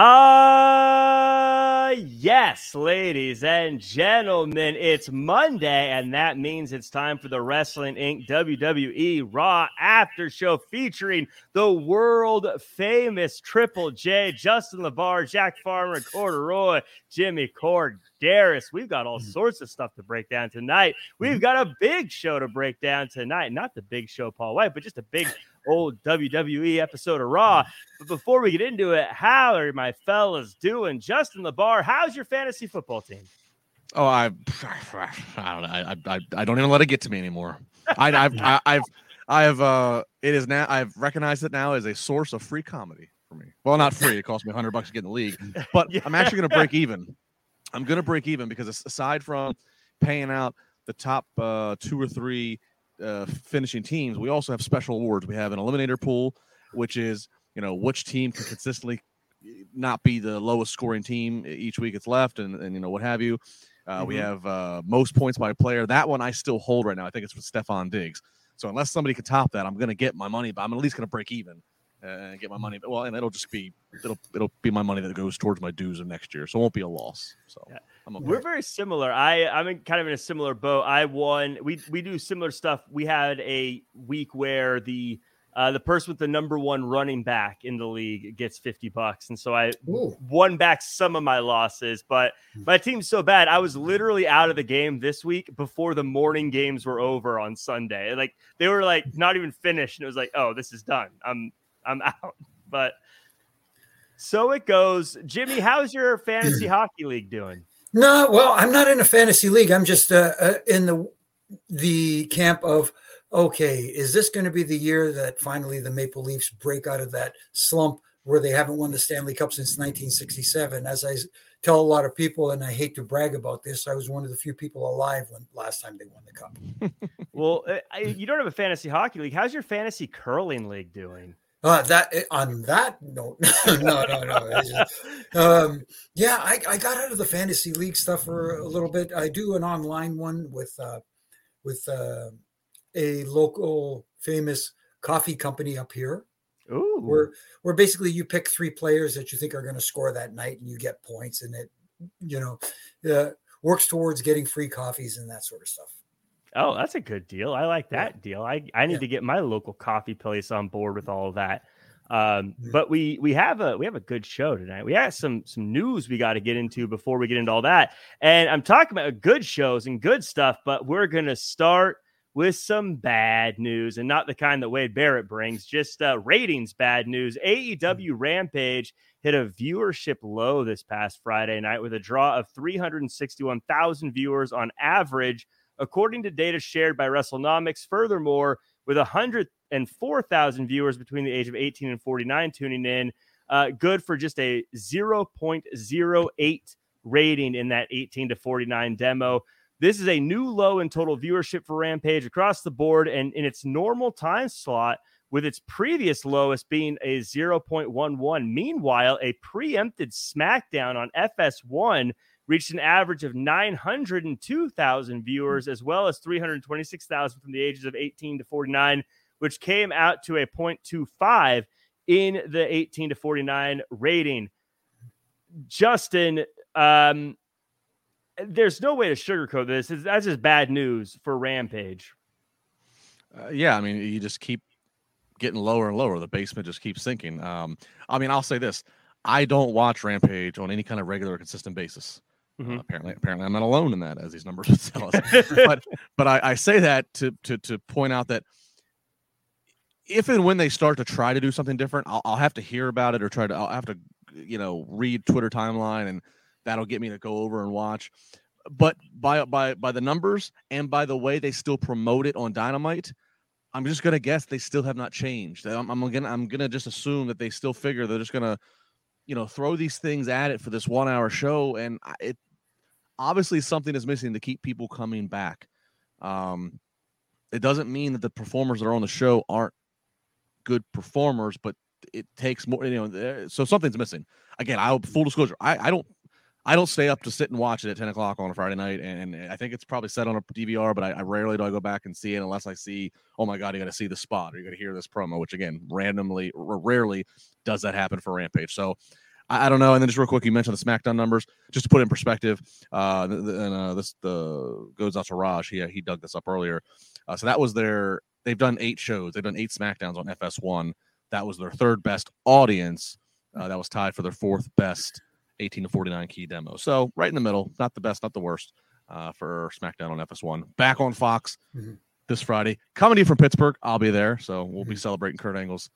Ah, uh, yes, ladies and gentlemen, it's Monday, and that means it's time for the Wrestling Inc. WWE Raw After Show featuring the world famous Triple J, Justin LaBar, Jack Farmer, Corduroy, Jimmy Korderas. We've got all mm-hmm. sorts of stuff to break down tonight. We've mm-hmm. got a big show to break down tonight. Not the big show, Paul White, but just a big old WWE episode of Raw. But before we get into it, how are my fellas doing? Justin LaBar, how's your fantasy football team? Oh, I, I don't know. I, I, I don't even let it get to me anymore. I, I've, I, I've, I've, uh, it is now. I've recognized it now as a source of free comedy for me. Well, not free. It cost me hundred bucks to get in the league, but yeah. I'm actually going to break even. I'm going to break even because aside from paying out the top uh, two or three uh, finishing teams, we also have special awards. We have an eliminator pool, which is you know which team can consistently not be the lowest scoring team each week it's left, and, and you know what have you. Uh, mm-hmm. We have uh, most points by player. That one I still hold right now. I think it's with Stefon Diggs. So unless somebody can top that, I'm going to get my money, but I'm at least going to break even and get my money. Well, and it'll just be it'll it'll be my money that goes towards my dues of next year, so it won't be a loss. So yeah. Okay. we're very similar. I I'm in, kind of in a similar boat. I won. We we do similar stuff. We had a week where the uh, the person with the number one running back in the league gets 50 bucks. And so I Ooh. won back some of my losses, but hmm. my team's so bad. I was literally out of the game this week before the morning games were over on Sunday. Like they were like not even finished. And it was like, oh, this is done. I'm I'm out. But so it goes. Jimmy, how's your fantasy hockey league doing? No, well, I'm not in a fantasy league. I'm just uh, uh, in the the camp of okay, is this going to be the year that finally the Maple Leafs break out of that slump where they haven't won the Stanley Cup since 1967? As I tell a lot of people, and I hate to brag about this, I was one of the few people alive when last time they won the cup. well, uh, you don't have a fantasy hockey league. How's your fantasy curling league doing? Uh, that eh, on that note, no, no, no. Just, um, yeah, I, I got out of the fantasy league stuff for a little bit. I do an online one with uh, with uh, a local famous coffee company up here. Ooh. Where where basically you pick three players that you think are going to score that night, and you get points, and it you know uh, works towards getting free coffees and that sort of stuff. Oh, that's a good deal. I like that yeah. deal. I, I need yeah. to get my local coffee place on board with all of that. Um, but we we have a we have a good show tonight. We have some some news we got to get into before we get into all that. And I'm talking about good shows and good stuff, but we're gonna start with some bad news and not the kind that Wade Barrett brings, just uh, ratings bad news. AEW Rampage hit a viewership low this past Friday night with a draw of 361,000 viewers on average, according to data shared by WrestleNomics. Furthermore, with 104,000 viewers between the age of 18 and 49 tuning in, uh, good for just a 0.08 rating in that 18 to 49 demo. This is a new low in total viewership for Rampage across the board and in its normal time slot, with its previous lowest being a 0.11. Meanwhile, a preempted SmackDown on FS1 reached an average of 902,000 viewers, as well as 326,000 from the ages of 18 to 49, which came out to a 0.25 in the 18 to 49 rating. Justin, um, there's no way to sugarcoat this. That's just bad news for Rampage. Uh, yeah, I mean, you just keep getting lower and lower. The basement just keeps sinking. Um, I mean, I'll say this: I don't watch Rampage on any kind of regular, consistent basis. Mm-hmm. Uh, apparently, apparently, I'm not alone in that, as these numbers would tell us. but but I, I say that to to to point out that if and when they start to try to do something different, I'll, I'll have to hear about it or try to. I'll have to you know read Twitter timeline and that'll get me to go over and watch. But by by by the numbers and by the way they still promote it on Dynamite, I'm just gonna guess they still have not changed. I'm, I'm gonna I'm gonna just assume that they still figure they're just gonna, you know, throw these things at it for this one hour show, and it obviously something is missing to keep people coming back. Um, it doesn't mean that the performers that are on the show aren't good performers, but it takes more. You know, so something's missing. Again, I full disclosure, I I don't I don't stay up to sit and watch it at 10 o'clock on a Friday night. And, I think it's probably set on a DVR, but I, I, rarely do I go back and see it unless I see, oh my God, you got to see the spot or you got to hear this promo, which again, randomly rarely does that happen for Rampage. So I, I, don't know. And then just real quick, you mentioned the SmackDown numbers, just to put in perspective. Uh, and uh, this the goes out to Raj. He, he dug this up earlier. Uh, so that was their, they've done eight shows. They've done eight SmackDowns on FS1. That was their third best audience. Uh, that was tied for their fourth best 18 to 49 key demo. So right in the middle, not the best, not the worst uh, for SmackDown on FS1. Back on Fox mm-hmm. this Friday. Comedy from Pittsburgh. I'll be there. So we'll mm-hmm. be celebrating Kurt Angle's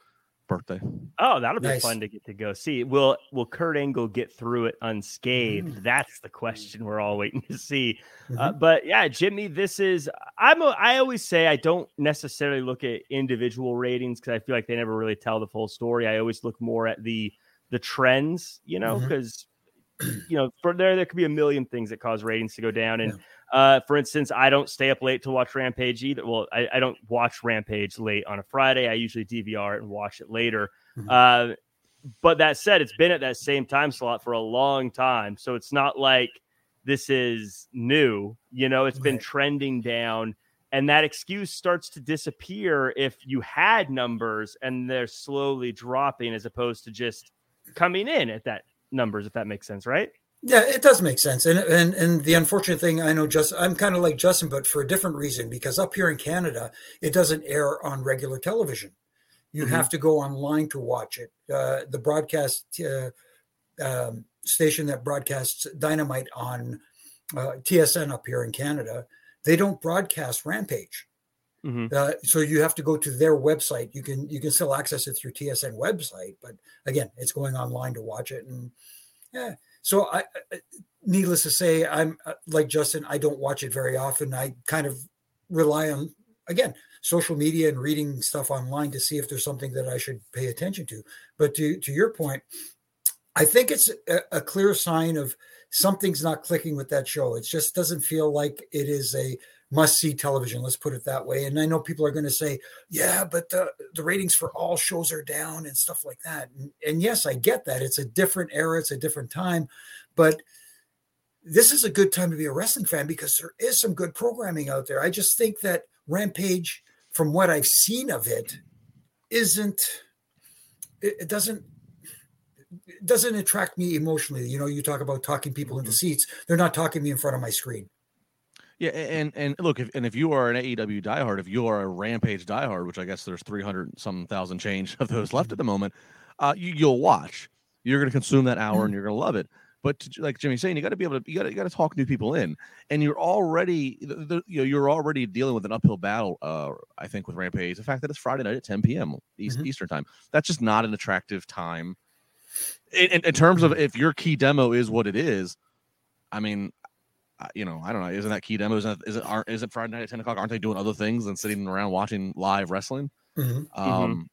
birthday. Oh, that'll be nice. fun to get to go see. Will Will Kurt Angle get through it unscathed? Mm-hmm. That's the question we're all waiting to see. Uh, mm-hmm. but yeah, Jimmy, this is I'm a, I always say I don't necessarily look at individual ratings because I feel like they never really tell the full story. I always look more at the the trends, you know, because mm-hmm you know, for there there could be a million things that cause ratings to go down. And yeah. uh, for instance, I don't stay up late to watch Rampage either. Well, I, I, don't watch Rampage late on a Friday. I usually DVR it and watch it later. Mm-hmm. Uh, but that said, it's been at that same time slot for a long time, so it's not like this is new. You know, it's right. been trending down. And that excuse starts to disappear if you had numbers and they're slowly dropping as opposed to just coming in at that numbers, if that makes sense, right? Yeah, it does make sense. And and and the unfortunate thing, I know just I'm kind of like Justin, but for a different reason, because up here in Canada, it doesn't air on regular television. You mm-hmm. have to go online to watch it. Uh, the broadcast uh, um, station that broadcasts Dynamite on uh, TSN up here in Canada, they don't broadcast Rampage. Mm-hmm. Uh, so you have to go to their website. You can you can still access it through TSN website, but again, it's going online to watch it. And yeah, so I, needless to say, I'm uh, like Justin. I don't watch it very often. I kind of rely on again social media and reading stuff online to see if there's something that I should pay attention to. But to to your point, I think it's a, a clear sign of something's not clicking with that show. It just doesn't feel like it is a must see television. Let's put it that way. And I know people are going to say, yeah, but the, the ratings for all shows are down and stuff like that. And, and yes, I get that. It's a different era, it's a different time. But this is a good time to be a wrestling fan because there is some good programming out there. I just think that Rampage, from what I've seen of it, isn't, it, it doesn't it doesn't attract me emotionally. You know, you talk about talking people into mm-hmm. seats. They're not talking me in front of my screen. Yeah, and and look, if and if you are an AEW diehard, if you are a Rampage diehard, which I guess there's 300 some thousand change of those left at the moment, uh, you, will watch. You're going to consume that hour, and mm-hmm. you're going to love it. But to, like Jimmy's saying, you got to be able to you got you got to talk new people in, and you're already the, the, you know you're already dealing with an uphill battle. Uh, I think with Rampage, the fact that it's Friday night at 10 p.m. East, mm-hmm. Eastern time, that's just not an attractive time in, in, in terms of if your key demo is what it is, I mean, you know, I don't know. Isn't that key demo? Isn't is it aren't is it Friday night at ten o'clock? Aren't they doing other things than sitting around watching live wrestling? Mhm. Um,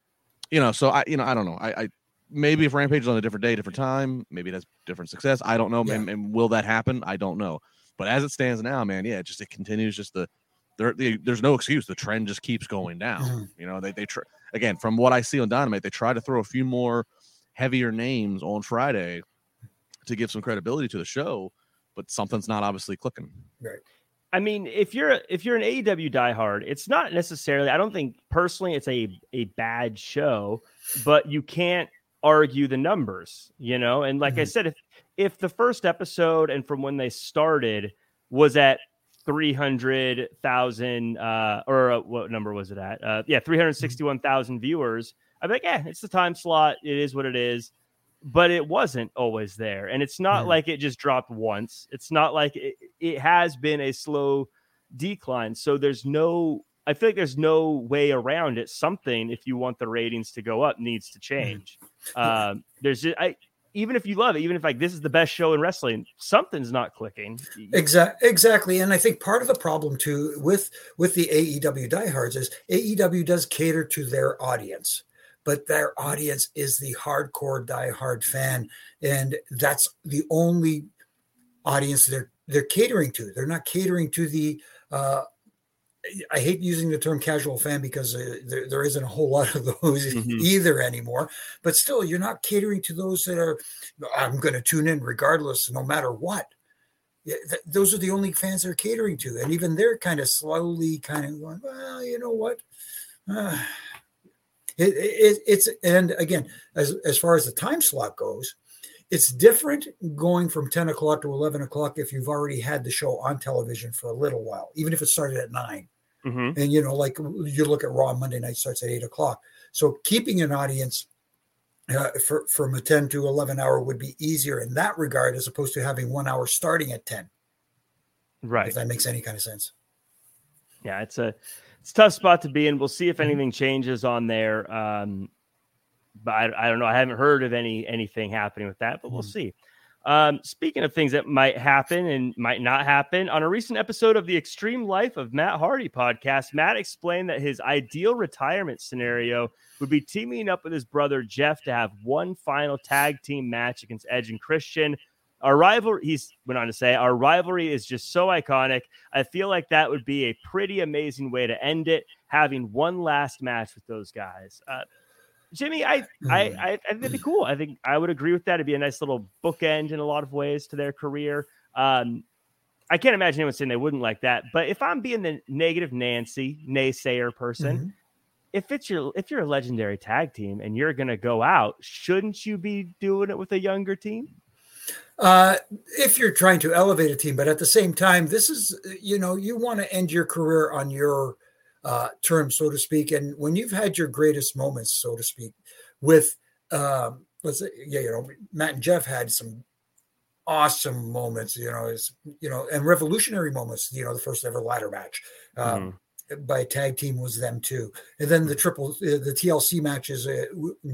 you know, so I, you know, I don't know. I, I maybe if Rampage is on a different day, different time, maybe it has different success. I don't know. Yeah. And, and will that happen? I don't know. But as it stands now, man, yeah, it just it continues. Just the there, the, there's no excuse. The trend just keeps going down. Mhm. You know, they they try again from what I see on Dynamite, they try to throw a few more heavier names on Friday to give some credibility to the show, but something's not obviously clicking. Right. I mean, if you're if you're an AEW diehard, it's not necessarily. I don't think personally it's a a bad show, but you can't argue the numbers, you know. And like I Mhm. said, if if the first episode and from when they started was at three hundred thousand, uh, or uh, what number was it at? Uh, yeah, three hundred sixty-one thousand viewers. I'd be like, yeah, it's the time slot. It is what it is. But it wasn't always there, and it's not like it just dropped once. It's not like it, it has been a slow decline. So there's no, I feel like there's no way around it. Something, if you want the ratings to go up, needs to change. Um, there's just, I, even if you love it, even if like this is the best show in wrestling, something's not clicking. Exactly, exactly, and I think part of the problem too with with the AEW diehards is AEW does cater to their audience, but their audience is the hardcore diehard fan, and that's the only audience they're they're catering to. They're not catering to the. Uh, I hate using the term casual fan because uh, there, there isn't a whole lot of those Mhm. either anymore. But still, you're not catering to those that are. I'm going to tune in regardless, no matter what yeah, th- those are the only fans they're catering to, and even they're kind of slowly kind of going, well, you know what? Uh, it, it, it's and again, as as far as the time slot goes, it's different going from ten o'clock to eleven o'clock if you've already had the show on television for a little while, even if it started at nine. Mhm. And you know, like you look at Raw Monday night starts at eight o'clock. So keeping an audience uh, for, from a 10 to 11 hour would be easier in that regard as opposed to having one hour starting at 10 Right. if that makes any kind of sense Yeah, it's a it's a tough spot to be in. We'll see if Mhm. anything changes on there. Um, but I, I don't know. I haven't heard of any anything happening with that, but we'll Mhm. see. Um, speaking of things that might happen and might not happen, on a recent episode of the Extreme Life of Matt Hardy podcast, Matt explained that his ideal retirement scenario would be teaming up with his brother Jeff to have one final tag team match against Edge and Christian. Our rivalry, he's went on to say, our rivalry is just so iconic. I feel like that would be a pretty amazing way to end it, having one last match with those guys. Uh, Jimmy, I, I, I, I think that'd be cool. I think I would agree with that. It'd be a nice little bookend in a lot of ways to their career. Um, I can't imagine anyone saying they wouldn't like that. But if I'm being the negative Nancy naysayer person, Mhm. if it's your if you're a legendary tag team and you're gonna go out, shouldn't you be doing it with a younger team? Uh, if you're trying to elevate a team, but at the same time, this is, you know, you want to end your career on your uh, terms, so to speak. And when you've had your greatest moments, so to speak, with, um, let's say, yeah, you know, Matt and Jeff had some awesome moments, you know, is, you know, and revolutionary moments, you know, the first ever ladder match. Um, by tag team was them too. And then the triple, uh, the TLC matches, uh,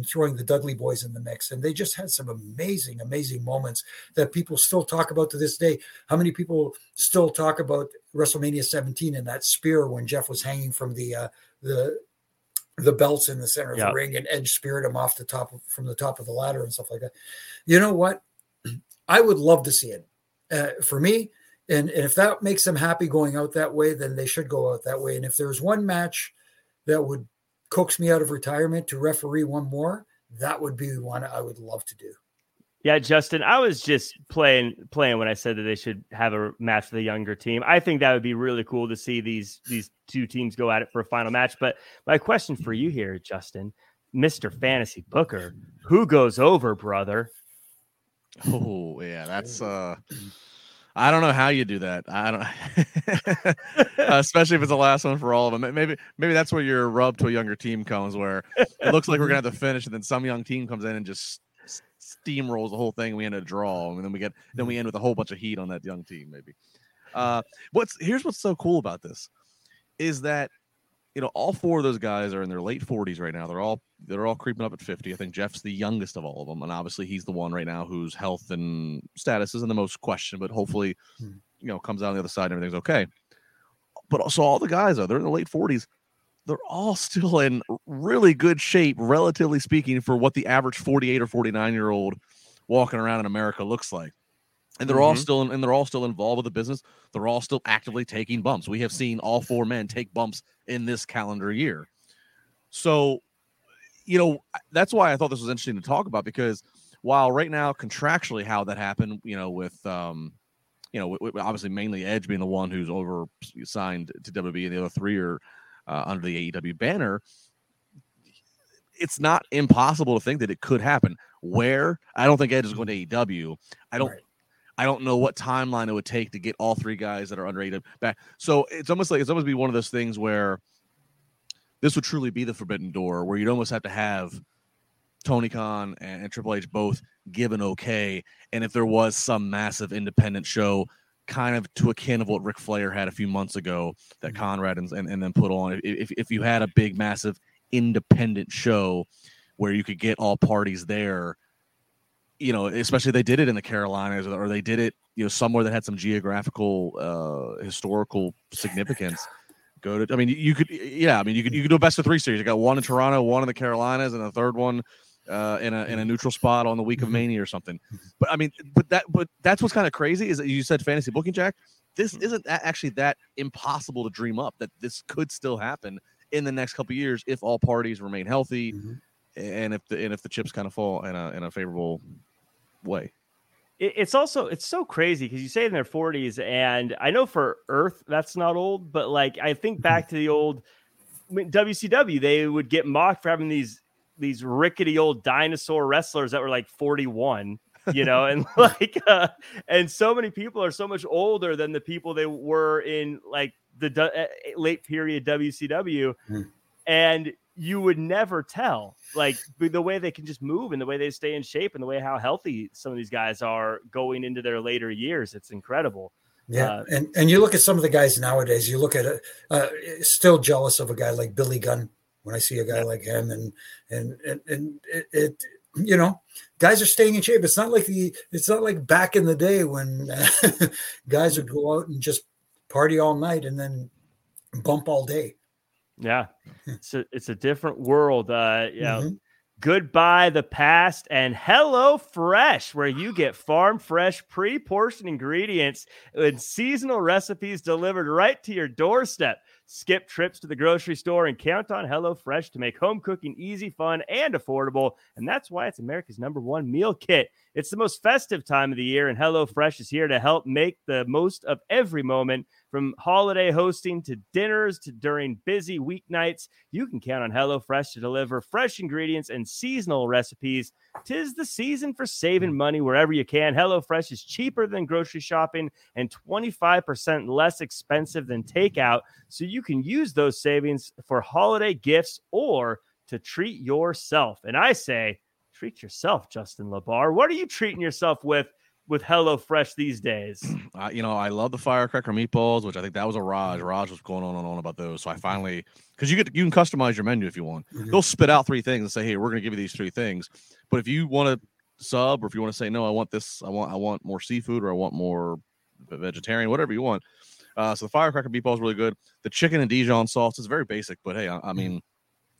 throwing the Dudley Boyz in the mix. And they just had some amazing, amazing moments that people still talk about to this day. How many people still talk about WrestleMania 17 and that spear when Jeff was hanging from the, uh, the, the belts in the center of Yeah. the ring and Edge speared him off the top of, from the top of the ladder and stuff like that. You know what? I would love to see it. Uh, for me, and, and if that makes them happy going out that way, then they should go out that way. And if there's one match that would coax me out of retirement to referee one more, that would be one I would love to do. Yeah, Justin, I was just playing playing when I said that they should have a match for the younger team. I think that would be really cool to see these these two teams go at it for a final match. But my question for you here, Justin, Mr. Fantasy Booker, who goes over, brother? Oh yeah, that's uh I don't know how you do that. I don't Uh, especially if it's the last one for all of them. Maybe maybe that's where your rub to a younger team comes where it looks like we're gonna have to finish and then some young team comes in and just steamrolls the whole thing and we end a draw and then we get then we end with a whole bunch of heat on that young team maybe. Uh what's here's what's so cool about this is that you know, all four of those guys are in their late 40s right now. They're all they're all creeping up at 50. I think Jeff's the youngest of all of them, and obviously he's the one right now whose health and status isn't the most questioned, but hopefully, Hmm. you know, comes out on the other side and everything's okay. But also all the guys are they're in the late 40s. They're all still in really good shape, relatively speaking, for what the average 48 or 49 year old walking around in America looks like. And they're all Mhm. still in, and they're all still involved with the business. They're all still actively taking bumps. We have seen all four men take bumps in this calendar year. So, you know, that's why I thought this was interesting to talk about because while right now contractually how that happened, you know, with um, you know, w- w- obviously mainly Edge being the one who's over signed to WWE, and the other three are uh, under the AEW banner. It's not impossible to think that it could happen. Where I don't think Edge is going to AEW. I don't Right. I don't know what timeline it would take to get all three guys that are underrated back. So it's almost like it's almost be one of those things where this would truly be the forbidden door, where you'd almost have to have Tony Khan and, and Triple H both give an okay, and if there was some massive independent show, kind of to akin of what Ric Flair had a few months ago, that Mhm. Conrad and, and, and then put on. If if you had a big massive independent show where you could get all parties there you know, especially they did it in the Carolinas or they did it, you know, somewhere that had some geographical, uh, historical significance. Go to, I mean, you could, yeah, I mean, you could, you could do a best of three series. You got one in Toronto, one in the Carolinas, and a third one uh, in a in a neutral spot on the week of Mhm. Mania or something. But I mean, but that, but that's what's kind of crazy is that you said fantasy booking, Jack. This isn't a- actually that impossible to dream up that this could still happen in the next couple of years if all parties remain healthy Mhm. And if the and if the chips kind of fall in a in a favorable way. it's also it's so crazy because you say in their 40s and i know for earth that's not old but like i think back to the old wcw they would get mocked for having these these rickety old dinosaur wrestlers that were like 41 you know and like uh, and so many people are so much older than the people they were in like the du- uh, late period wcw Mm. and you would never tell like the way they can just move and the way they stay in shape and the way how healthy some of these guys are going into their later years it's incredible Yeah, Uh, and and you look at some of the guys nowadays. You look at it. Uh, still jealous of a guy like Billy Gunn when I see a guy like him, and and and, and it, it, you know, guys are staying in shape. It's not like the. It's not like back in the day when uh, guys would go out and just party all night and then bump all day. Yeah. It's a, it's a different world uh yeah Mhm. goodbye the past and hello fresh where you get farm fresh pre-portioned ingredients and seasonal recipes delivered right to your doorstep. Skip trips to the grocery store and count on hello fresh to make home cooking easy fun and affordable and that's why it's america's number one meal kit. It's the most festive time of the year and hello fresh is here to help make the most of every moment from holiday hosting to dinners to during busy weeknights you can count on HelloFresh to deliver fresh ingredients and seasonal recipes. Tis the season for saving mm. money wherever you can. HelloFresh is cheaper than grocery shopping and 25% less expensive than takeout. So you can use those savings for holiday gifts or to treat yourself. And I say, treat yourself, Justin Labar. What are you treating yourself with with HelloFresh these days? Uh, you know, I love the firecracker meatballs, which I think that was a Raj. Raj was going on and on about those. So I finally, because you get you can customize your menu if you want. Mhm. They'll spit out three things and say, "Hey, we're going to give you these three things." But if you want to sub, or if you want to say, "No, I want this. I want I want more seafood, or I want more vegetarian, whatever you want." Uh, so the firecracker meatball is really good. The chicken and Dijon sauce is very basic, but hey, I, I mean,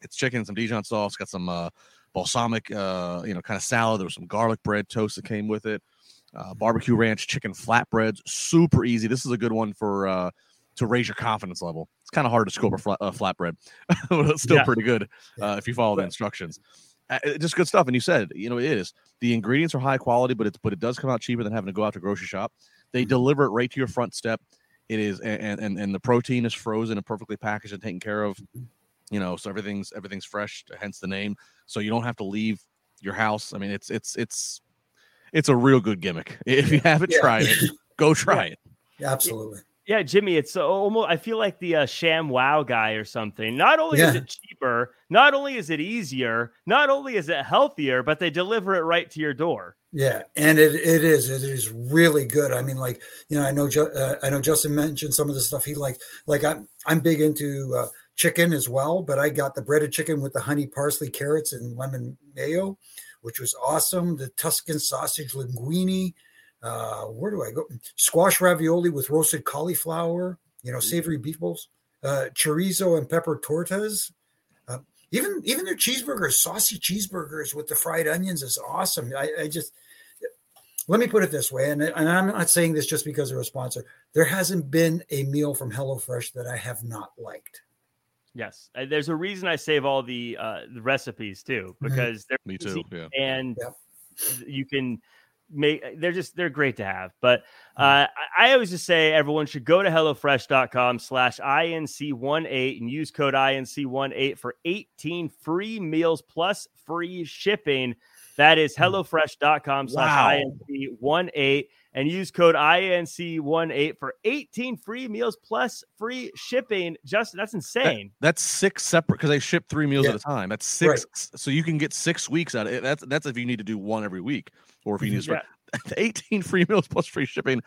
it's chicken, some Dijon sauce, got some uh, balsamic, uh, you know, kind of salad. There was some garlic bread toast that came with it. Uh, barbecue ranch chicken flatbreads, super easy. This is a good one for uh, to raise your confidence level. It's kind of hard to scope a flat, uh, flatbread, but it's still Yeah. pretty good uh, if you follow the instructions. Uh, just good stuff. And you said, you know, it is. The ingredients are high quality, but it's but it does come out cheaper than having to go out to grocery shop. They Mhm. deliver it right to your front step. It is, and and and the protein is frozen and perfectly packaged and taken care of. You know, so everything's everything's fresh. Hence the name. So you don't have to leave your house. I mean, it's it's it's it's a real good gimmick. If you haven't Yeah. tried it, go try it. Absolutely. Yeah, Jimmy, it's almost I feel like the uh, Sham Wow guy or something. Not only is it cheaper, not only is it easier, not only is it healthier, but they deliver it right to your door. Yeah, and it, it is it is really good. I mean, like you know, I know uh, I know Justin mentioned some of the stuff he liked. Like I'm I'm big into uh, chicken as well, but I got the breaded chicken with the honey parsley carrots and lemon mayo, which was awesome. The Tuscan sausage linguine. Uh, where do I go? Squash ravioli with roasted cauliflower. You know, savory bowls. Uh, chorizo and pepper tortas. Uh, even even their cheeseburgers, saucy cheeseburgers with the fried onions is awesome. I, I just let me put it this way, and, and I'm not saying this just because they're a sponsor. There hasn't been a meal from HelloFresh that I have not liked. Yes, uh, there's a reason I save all the uh, the recipes too Mm-hmm. because they're Me too. Yeah. and Yep. you can make they're just they're great to have but Mm-hmm. uh, I, I always just say everyone should go to hellofresh.com slash inc18 and use code inc18 for 18 free meals plus free shipping that is hellofresh.com slash inc18 and use code inc18 for 18 free meals plus free shipping justin that's insane That's six separate because they ship three meals Yeah. at a time. That's six. So you can get six weeks out of it. That's that's if you need to do one every week, or if you need to Yeah. 18 free meals plus free shipping.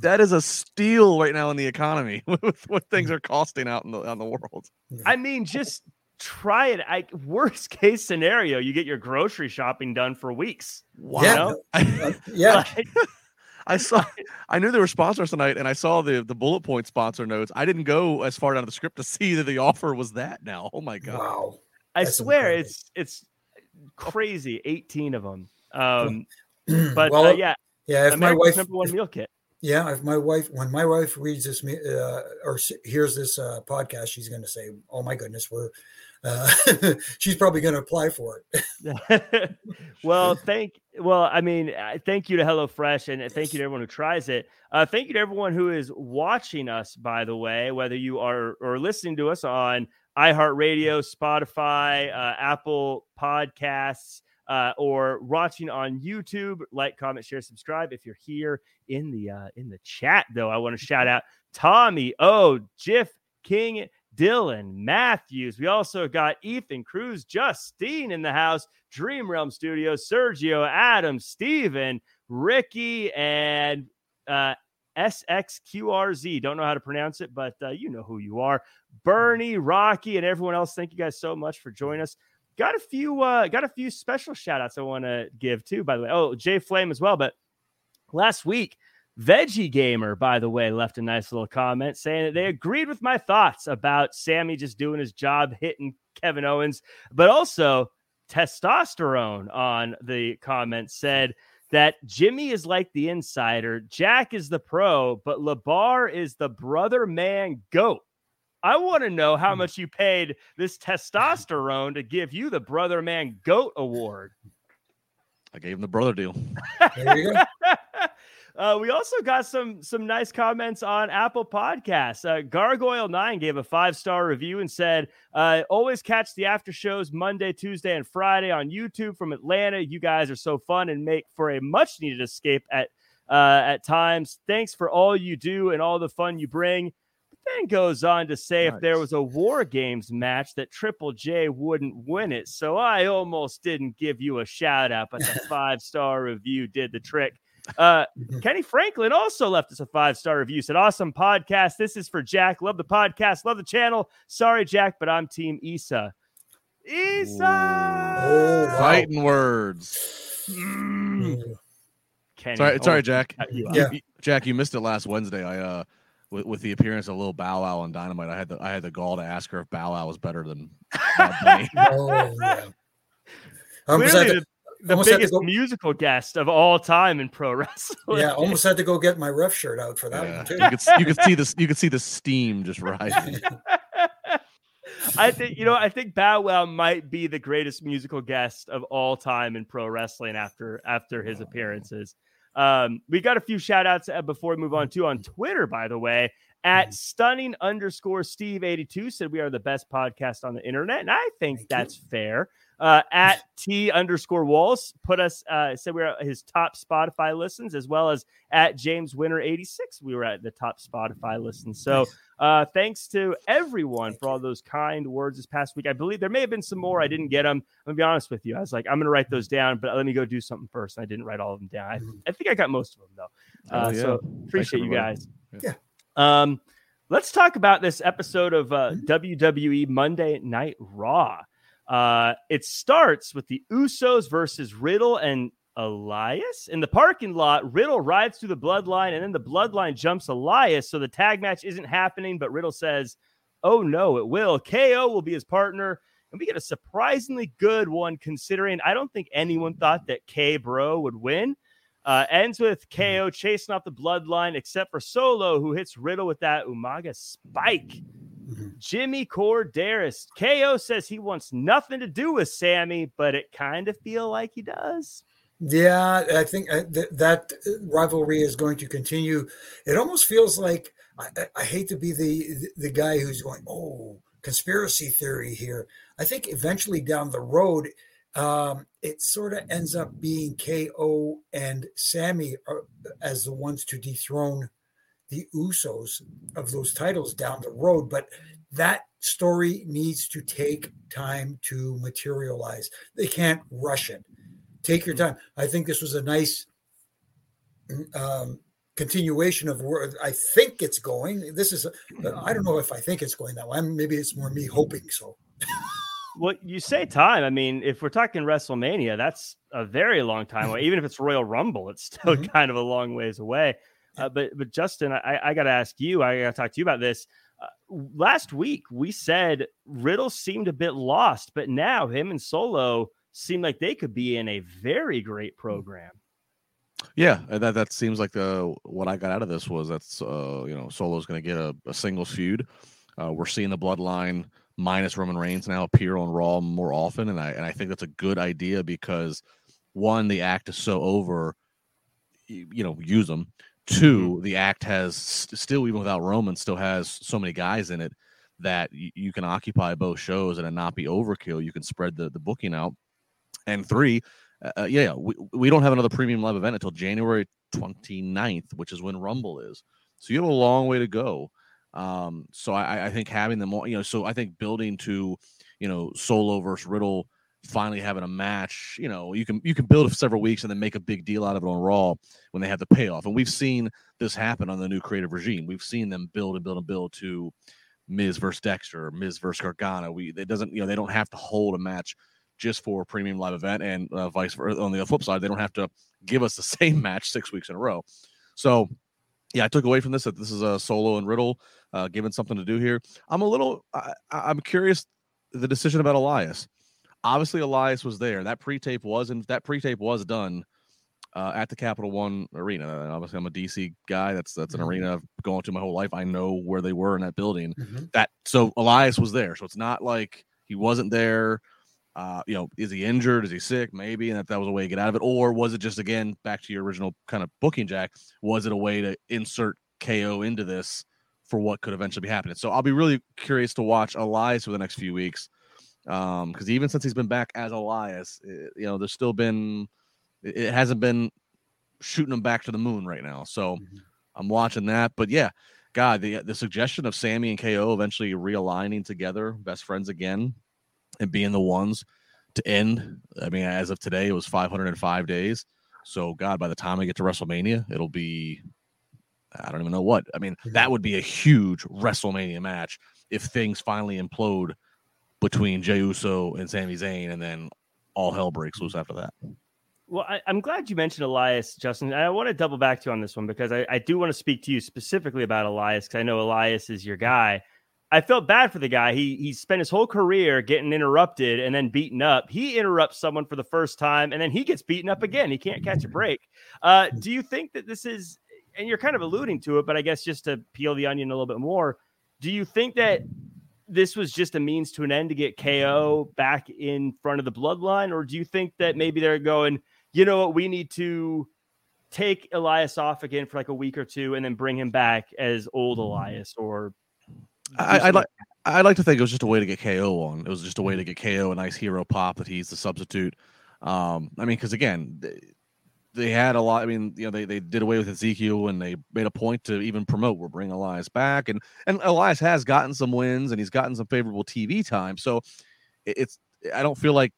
That is a steal right now in the economy with what things are costing out in the on the world. I mean, just try it. I worst case scenario, you get your grocery shopping done for weeks. Yeah, know? uh, yeah. Like, I saw I knew they were sponsors tonight and I saw the the bullet point sponsor notes. I didn't go as far down the script to see that the offer was that now. Oh my god. Wow. I That's swear incredible. it's it's crazy. 18 of them. Um, but well, uh, yeah, yeah. If my America's wife, number one meal kit. yeah, if my wife, when my wife reads this me- uh, or hears this uh, podcast, she's going to say, "Oh my goodness, we're." Uh, she's probably going to apply for it. well, thank well, I mean, uh, thank you to HelloFresh and thank you to everyone who tries it. Uh, thank you to everyone who is watching us, by the way, whether you are or listening to us on iHeartRadio, Spotify, uh, Apple Podcasts, uh, or watching on YouTube. Like, comment, share, subscribe. If you're here in the uh, in the chat, though, I want to shout out Tommy O, Jiff King, Dylan Matthews. We also got Ethan Cruz, Justine in the house, Dream Realm Studios, Sergio, Adam, Steven, Ricky, and uh, SXQRZ. Don't know how to pronounce it, but uh, you know who you are. Bernie, Rocky, and everyone else. Thank you guys so much for joining us. Got a few, uh, got a few special shout outs I want to give too, by the way. Oh, Jay Flame as well. But last week, Veggie Gamer, by the way, left a nice little comment saying that they mm-hmm. agreed with my thoughts about Sami just doing his job hitting Kevin Owens, but also testosterone on the comment said that Jimmy is like the insider, Jack is the pro, but Labar is the brother man goat. I want to know how mm-hmm. much you paid this testosterone to give you the brother man goat award. I gave him the brother deal. There you go. uh, we also got some some nice comments on Apple Podcasts. Uh, Gargoyle Nine gave a five star review and said, uh, "Always catch the after shows Monday, Tuesday, and Friday on YouTube from Atlanta. You guys are so fun and make for a much needed escape at uh, at times. Thanks for all you do and all the fun you bring." Then goes on to say if there was a War Games match that Triple J wouldn't win it. So I almost didn't give you a shout out, but the five star review did the trick. Uh, Kenny Franklin also left us a five star review. Said, "Awesome podcast. This is for Jack. Love the podcast. Love the channel. Sorry, Jack, but I'm Team Issa. Issa. Oh, wow. Fighting words. Mm. Kenny, Sorry, I sorry, Jack. you. Yeah. Jack, you missed it last Wednesday. I uh with, with the appearance of little Bow Wow on Dynamite, I had the I had the gall to ask her if Bow Wow was better than Bad Bunny. Oh, yeah. I almost Clearly, to, the, the almost biggest go- musical guest of all time in pro wrestling. yeah, almost had to go get my ref shirt out for that Yeah. one too. You could you could see this you could see the steam just rising. I think you know. I think Bow Wow might be the greatest musical guest of all time in pro wrestling after after his appearances. Um, we got a few shout outs uh, before we move on too on Twitter, by the way. At stunning underscore Steve 82 said we are the best podcast on the internet. And I think Thank you. that's fair. Uh, at T underscore Walls put us, uh, said we are at his top Spotify listens, as well as at James Winter 86. We were at the top Spotify listens. So uh, thanks to everyone for all those kind words this past week. I believe there may have been some more. I didn't get them. I'm gonna be honest with you. I was like, I'm gonna write those down, but let me go do something first. And I didn't write all of them down. I, I think I got most of them though. Uh, Oh, yeah. So appreciate you guys. Yeah. Um, Let's talk about this episode of uh, WWE Monday Night Raw. Uh, it starts with the Usos versus Riddle and Elias in the parking lot. Riddle rides through the bloodline, and then the bloodline jumps Elias. So the tag match isn't happening, but Riddle says, Oh no, it will. KO will be his partner. And we get a surprisingly good one considering I don't think anyone thought that K Bro would win. Uh, ends with KO chasing off the bloodline, except for Solo, who hits Riddle with that Umaga spike. Mm-hmm. Jimmy Korderas. KO says he wants nothing to do with Sami, but it kind of feel like he does. Yeah, I think uh, that rivalry is going to continue. It almost feels like I, I hate to be the the guy who's going, oh, conspiracy theory here. I think eventually down the road, um, it sort of ends up being KO and Sami are, as the ones to dethrone the Usos of those titles down the road. But that story needs to take time to materialize. They can't rush it. Take your time. I think this was a nice um, continuation of where I think it's going. This is, I don't know if I think it's going that way. Maybe it's more me hoping so. well, you say time. I mean, if we're talking WrestleMania, that's a very long time away. Even if it's Royal Rumble, it's still mm-hmm. kind of a long ways away. Uh, but but Justin, I, I got to ask you. I got to talk to you about this. Uh, last week we said Riddle seemed a bit lost, but now him and Solo seem like they could be in a very great program. Yeah, that that seems like the what I got out of this was that's uh, you know Solo's going to get a, a singles feud. Uh, we're seeing the bloodline minus Roman Reigns now appear on Raw more often, and I and I think that's a good idea because one, the act is so over, you, you know, use them. 2 mm-hmm. the act has st- still even without Roman still has so many guys in it that y- you can occupy both shows and it not be overkill. You can spread the the booking out. And three, uh, uh yeah, we, we don't have another premium live event until January 29th, which is when Rumble is. So you have a long way to go. Um, so I, I think having them all, you know, so I think building to, you know, Solo versus Riddle finally having a match, you know, you can you can build it for several weeks and then make a big deal out of it on Raw when they have the payoff. And we've seen this happen on the new creative regime. We've seen them build and build and build to Miz versus Dexter, Miz versus Gargano. We it doesn't, you know, they don't have to hold a match just for a premium live event and uh, vice versa. On the flip side, they don't have to give us the same match six weeks in a row. So yeah, I took away from this that this is a solo and Riddle uh, given something to do here. I'm a little, I, I'm curious the decision about Elias. Obviously, Elias was there. That pre-tape was, and that pre-tape was done uh, at the Capital One Arena. obviously, I'm a DC guy. That's that's an mm-hmm. arena I've gone to my whole life. I know where they were in that building. Mm-hmm. That so Elias was there. So it's not like he wasn't there. Uh, you know, is he injured? Is he sick? Maybe, and that that was a way to get out of it, or was it just again back to your original kind of booking, Jack? Was it a way to insert KO into this for what could eventually be happening? So I'll be really curious to watch Elias for the next few weeks, um, because even since he's been back as Elias, it, eh, you know, there's still been it hasn't been shooting him back to the moon right now. So mm-hmm. I'm watching that, but yeah. God, the the suggestion of Sami and KO eventually realigning together, best friends again, and being the ones to end. I mean, as of today, it was 505 days. So, God, by the time I get to WrestleMania, it'll be, I don't even know what. I mean, that would be a huge WrestleMania match if things finally implode between Jey Uso and Sami Zayn, and then all hell breaks loose after that. Well, I, am glad you mentioned Elias, Justin. I want to double back to you on this one because I, I do want to speak to you specifically about Elias because I know Elias is your guy. I felt bad for the guy. He he spent his whole career getting interrupted and then beaten up. He interrupts someone for the first time and then he gets beaten up again. He can't catch a break. Uh, do you think that this is, and you're kind of alluding to it, but I guess just to peel the onion a little bit more, do you think that this was just a means to an end to get KO back in front of the bloodline? Or do you think that maybe they're going, you know what, we need to take Elias off again for like a week or two and then bring him back as old Elias or I, I like. I like to think it was just a way to get KO on. It was just a way to get KO a nice hero pop that he's the substitute. Um, I mean, because again, they, had a lot. I mean, you know, they, they did away with Ezekiel and they made a point to even promote we're bringing Elias back, and and Elias has gotten some wins and he's gotten some favorable TV time. So it's I don't feel like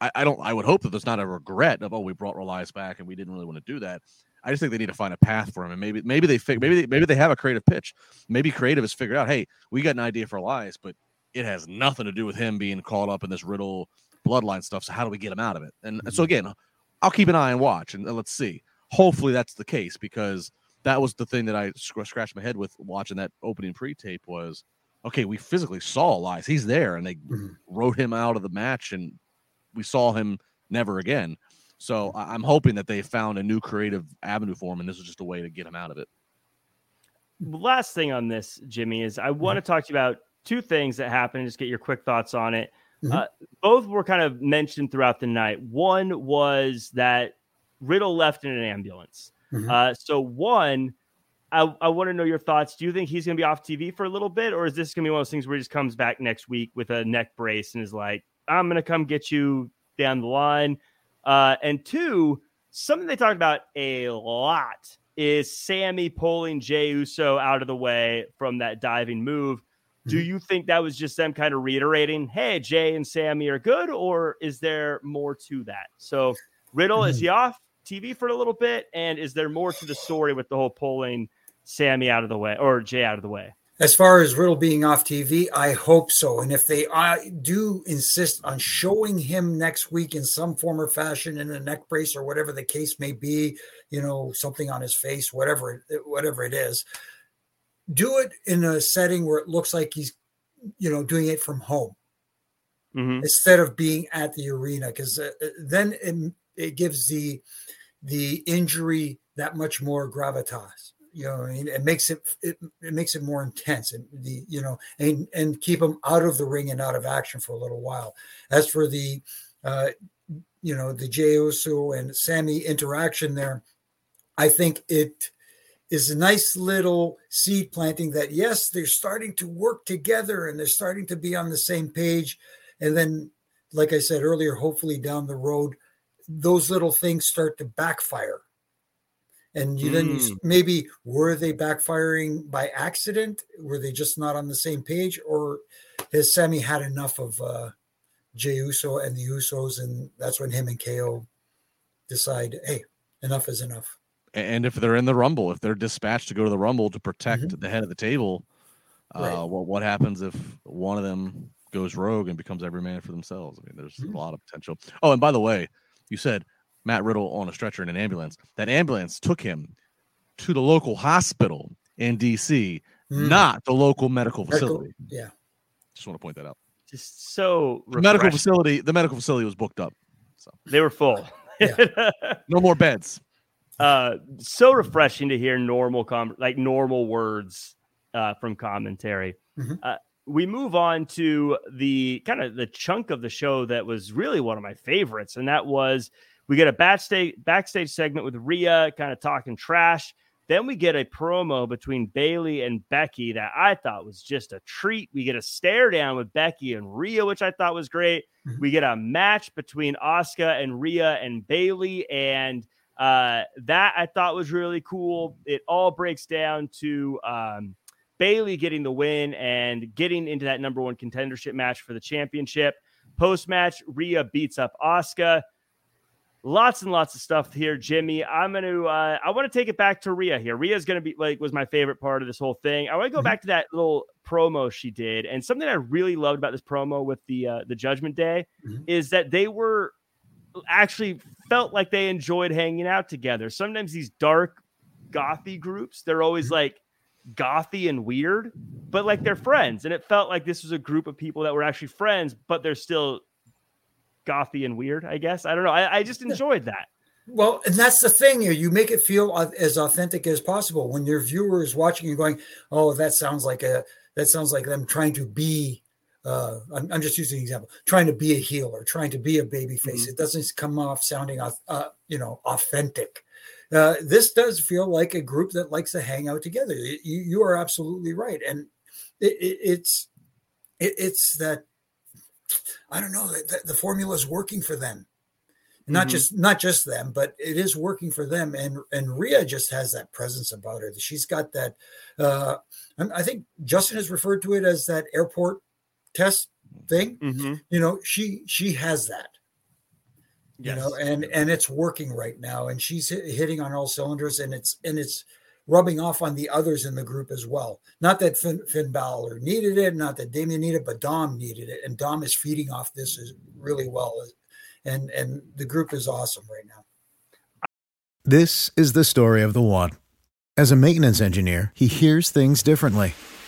I, I don't I would hope that there's not a regret of oh we brought Elias back and we didn't really want to do that. I just think they need to find a path for him, and maybe maybe they fig- maybe they, maybe they have a creative pitch. Maybe creative has figured out, hey, we got an idea for Elias, but it has nothing to do with him being caught up in this Riddle bloodline stuff. So how do we get him out of it? And so Mm-hmm. again, I'll keep an eye and watch, and let's see. Hopefully that's the case because that was the thing that I sc- scratched my head with watching that opening pre-tape was okay. We physically saw Elias; he's there, and they Mhm. wrote him out of the match, and we saw him never again. So I- I'm hoping that they found a new creative avenue for him, and this was just a way to get him out of it. last thing on this, Jimmy, is I want to talk to you about two things that happened just get your quick thoughts on it. Mhm. Uh, both were kind of mentioned throughout the night. One was that Riddle left in an ambulance. Mhm. Uh, so, one, I, I want to know your thoughts. Do you think he's going to be off TV for a little bit, or is this going to be one of those things where he just comes back next week with a neck brace and is like, I'm going to come get you down the line? Uh, and two, something they talked about a lot is Sami pulling Jey Uso out of the way from that diving move. Do Mhm. you think that was just them kind of reiterating, hey, Jey and Sami are good, or is there more to that? So, Riddle, is he off TV for a little bit? And is there more to the story with the whole pulling Sami out of the way or Jey out of the way? As far as Riddle being off TV, I hope so. And if they uh, do insist on showing him next week in some form or fashion in a neck brace or whatever the case may be, you know, something on his face, whatever whatever it is, do it in a setting where it looks like he's, you know, doing it from home Mhm. instead of being at the arena, because uh, uh, then it, it gives the the injury that much more gravitas. You know, I mean? it makes it, it it makes it more intense, and the you know, and and keep them out of the ring and out of action for a little while. As for the, uh, you know, the Jey Uso and Sami interaction there, I think it is a nice little seed planting that yes, they're starting to work together and they're starting to be on the same page, and then, like I said earlier, hopefully down the road, those little things start to backfire. And you then you maybe were they backfiring by accident? Were they just not on the same page? Or has Sami had enough of uh jey uso and the usos and that's when him and ko decide hey enough is enough And if they're in the Rumble, if they're dispatched to go to the Rumble to protect the head of the table, Mm-hmm. Right. uh, what what happens if one of them goes rogue and becomes every man for themselves? I mean, there's Mhm. a lot of potential. Oh, and by the way, you said Matt Riddle on a stretcher in an ambulance. That ambulance took him to the local hospital in DC, Mm. not the local medical Medical- facility. yeah Just want to point that out. Just so The medical facility, the medical facility was booked up. So They were full. no more beds. Uh, so refreshing to hear normal com- like normal words uh, from commentary. Mhm. Uh, we move on to the kind of the chunk of the show that was really one of my favorites, and that was we get a backstage backstage segment with Rhea kind of talking trash. Then we get a promo between Bayley and Becky that I thought was just a treat. We get a stare down with Becky and Rhea, which I thought was great. Mhm. We get a match between Asuka and Rhea and Bayley, and uh, that I thought was really cool. It all breaks down to um, Bayley getting the win and getting into that number one contendership match for the championship. Post match, Rhea beats up Asuka. Lots and lots of stuff here, Jimmy. I'm going to, uh, I want to take it back to Rhea here. Rhea's going to be like, was my favorite part of this whole thing. I want to go Mhm. back to that little promo she did. And something I really loved about this promo with the, uh, the Judgment Day Mhm. is that they were actually felt like they enjoyed hanging out together. Sometimes these dark, gothy groups, they're always mm-hmm. like gothy and weird, but like they're friends. And it felt like this was a group of people that were actually friends, but they're still gothy and weird, I guess. I don't know. I, I just enjoyed that. Well, and that's the thing here. You make it feel as authentic as possible when your viewer is watching and going, "Oh, that sounds like a that sounds like them trying to be." Uh, I'm, I'm just using an example, trying to be a heel or trying to be a baby face. It doesn't come off sounding, uh, you know, authentic. Uh, this does feel like a group that likes to hang out together. You, you are absolutely right, and it, it, it's it, it's that I don't know that that the formula is working for them not Mhm. just not just them, but it is working for them. And and Rhea just has that presence about her. She's got that. Uh, I think Justin has referred to it as that airport test thing. Mm-hmm. You know, she she has that. you know, and and it's working right now, and she's hitting on all cylinders, and it's and it's rubbing off on the others in the group as well. Not that Finn, Finn Balor needed it, not that Damien needed it, but Dom needed it, and Dom is feeding off this really well, and and the group is awesome right now. This is the story of the one. As a maintenance engineer, he hears things differently.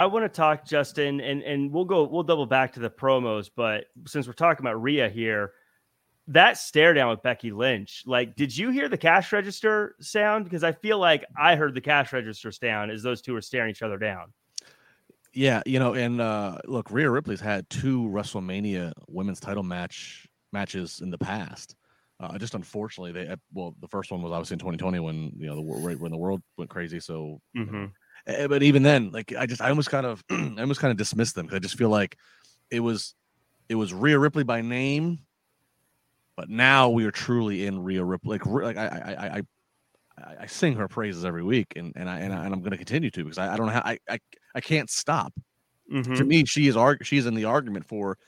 I want to talk, Justin, and and we'll go we'll double back to the promos, but since we're talking about Rhea here, that stare down with Becky Lynch, like, did you hear the cash register sound? Because I feel like I heard the cash register sound as those two were staring each other down. Yeah, you know, and uh look, Rhea Ripley's had two WrestleMania women's title match matches in the past. Uh, just unfortunately, they well, the first one was obviously in 2020 when you know the right when the world went crazy. So mm-hmm. Eh, but even then, like I just I almost kind of I almost kind of dismissed them because I just feel like it was it was Rhea Ripley by name, but now we are truly in Rhea Ripley. Like like I I I, I sing her praises every week, and and I and, I, am going to continue to because I, I don't know how I I, I can't stop. Mm-hmm. To me, she is arg- she's in the argument for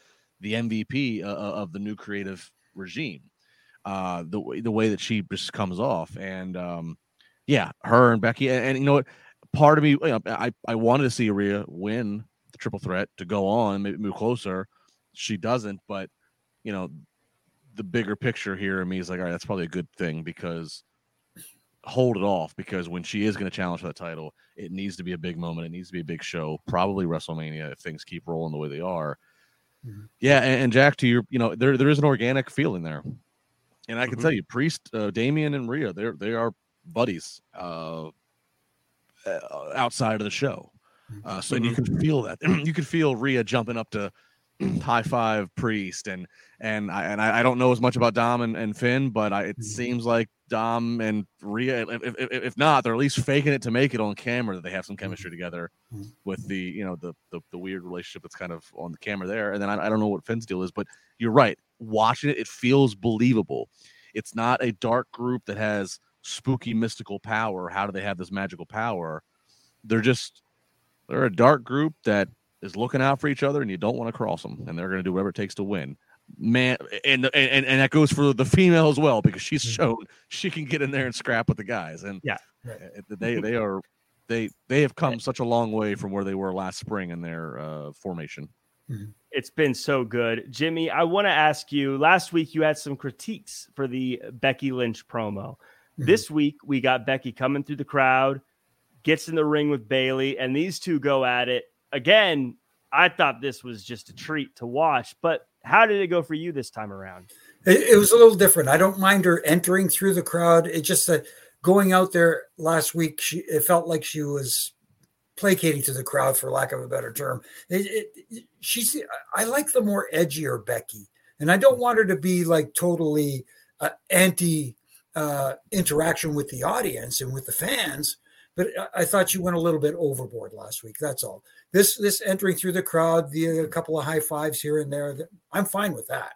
the MVP uh, uh, of the new creative regime. Uh, the way the way that she just comes off, and um, yeah, her and Becky, and, and you know what, part of me, you know, I, I wanted to see Rhea win the triple threat to go on, maybe move closer. She doesn't, but you know, the bigger picture here in me is like, all right, that's probably a good thing because hold it off because when she is going to challenge for the title, it needs to be a big moment. It needs to be a big show, probably WrestleMania if things keep rolling the way they are. Mm-hmm. Yeah, and, and, Jack, to your, you know, there there is an organic feeling there, and I can mm-hmm. tell you, Priest, uh, Damien, and Rhea, they're they are buddies. Uh, outside of the show. Mm-hmm. Uh, so mm-hmm. you can feel that. you can feel Rhea jumping up to high five Priest, and and I and I, I don't know as much about Dom and, and Finn, but I, it mm-hmm. seems like Dom and Rhea, if, if, if, not, they're at least faking it to make it on camera that they have some mm-hmm. chemistry together mm-hmm. with the you know the, the, the weird relationship that's kind of on the camera there. And then I, I don't know what Finn's deal is, but you're right. Watching it, it feels believable. It's not a dark group that has spooky mystical power. How do they have this magical power? They're just they're a dark group that is looking out for each other, and you don't want to cross them, and they're going to do whatever it takes to win. Man, and and and that goes for the female as well because she's mm-hmm. shown she can get in there and scrap with the guys, and yeah, they they are they they have come such a long way from where they were last spring in their uh, formation. Mm-hmm. It's been so good. Jimmy, I want to ask you last week you had some critiques for the Becky Lynch promo. Mm-hmm. This week we got Becky coming through the crowd, gets in the ring with Bayley, and these two go at it. Again, I thought this was just a treat to watch, but how did it go for you this time around? It, it was a little different. I don't mind her entering through the crowd. It just uh, going out there last week, she it felt like she was placating to the crowd, for lack of a better term. It, it, she's I like the more edgier Becky, and I don't want her to be like totally uh, anti uh, interaction with the audience and with the fans. But I thought you went a little bit overboard last week. That's all. This this entering through the crowd, the a couple of high fives here and there. I'm fine with that.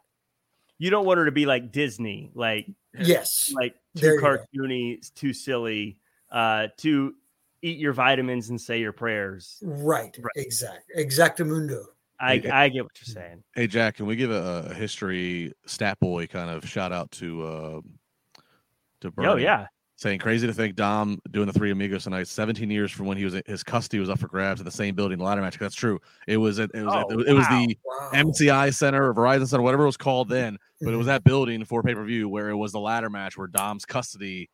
You don't want her to be like Disney, like yes, like too cartoony, go. too silly, uh, to eat your vitamins and say your prayers. Right. right. Exact. Exactamundo. I, I get what you're saying. Hey Jack, can we give a, a history stat boy kind of shout out to uh, to Bernie. Oh yeah. Saying crazy to think Dom doing the three amigos tonight, 17 years from when he was his custody was up for grabs in the same building ladder match. That's true. It was it, was oh, it, was wow. the wow. MCI Center or Verizon Center, whatever it was called then, but it was that building for pay per view where it was the ladder match where Dom's custody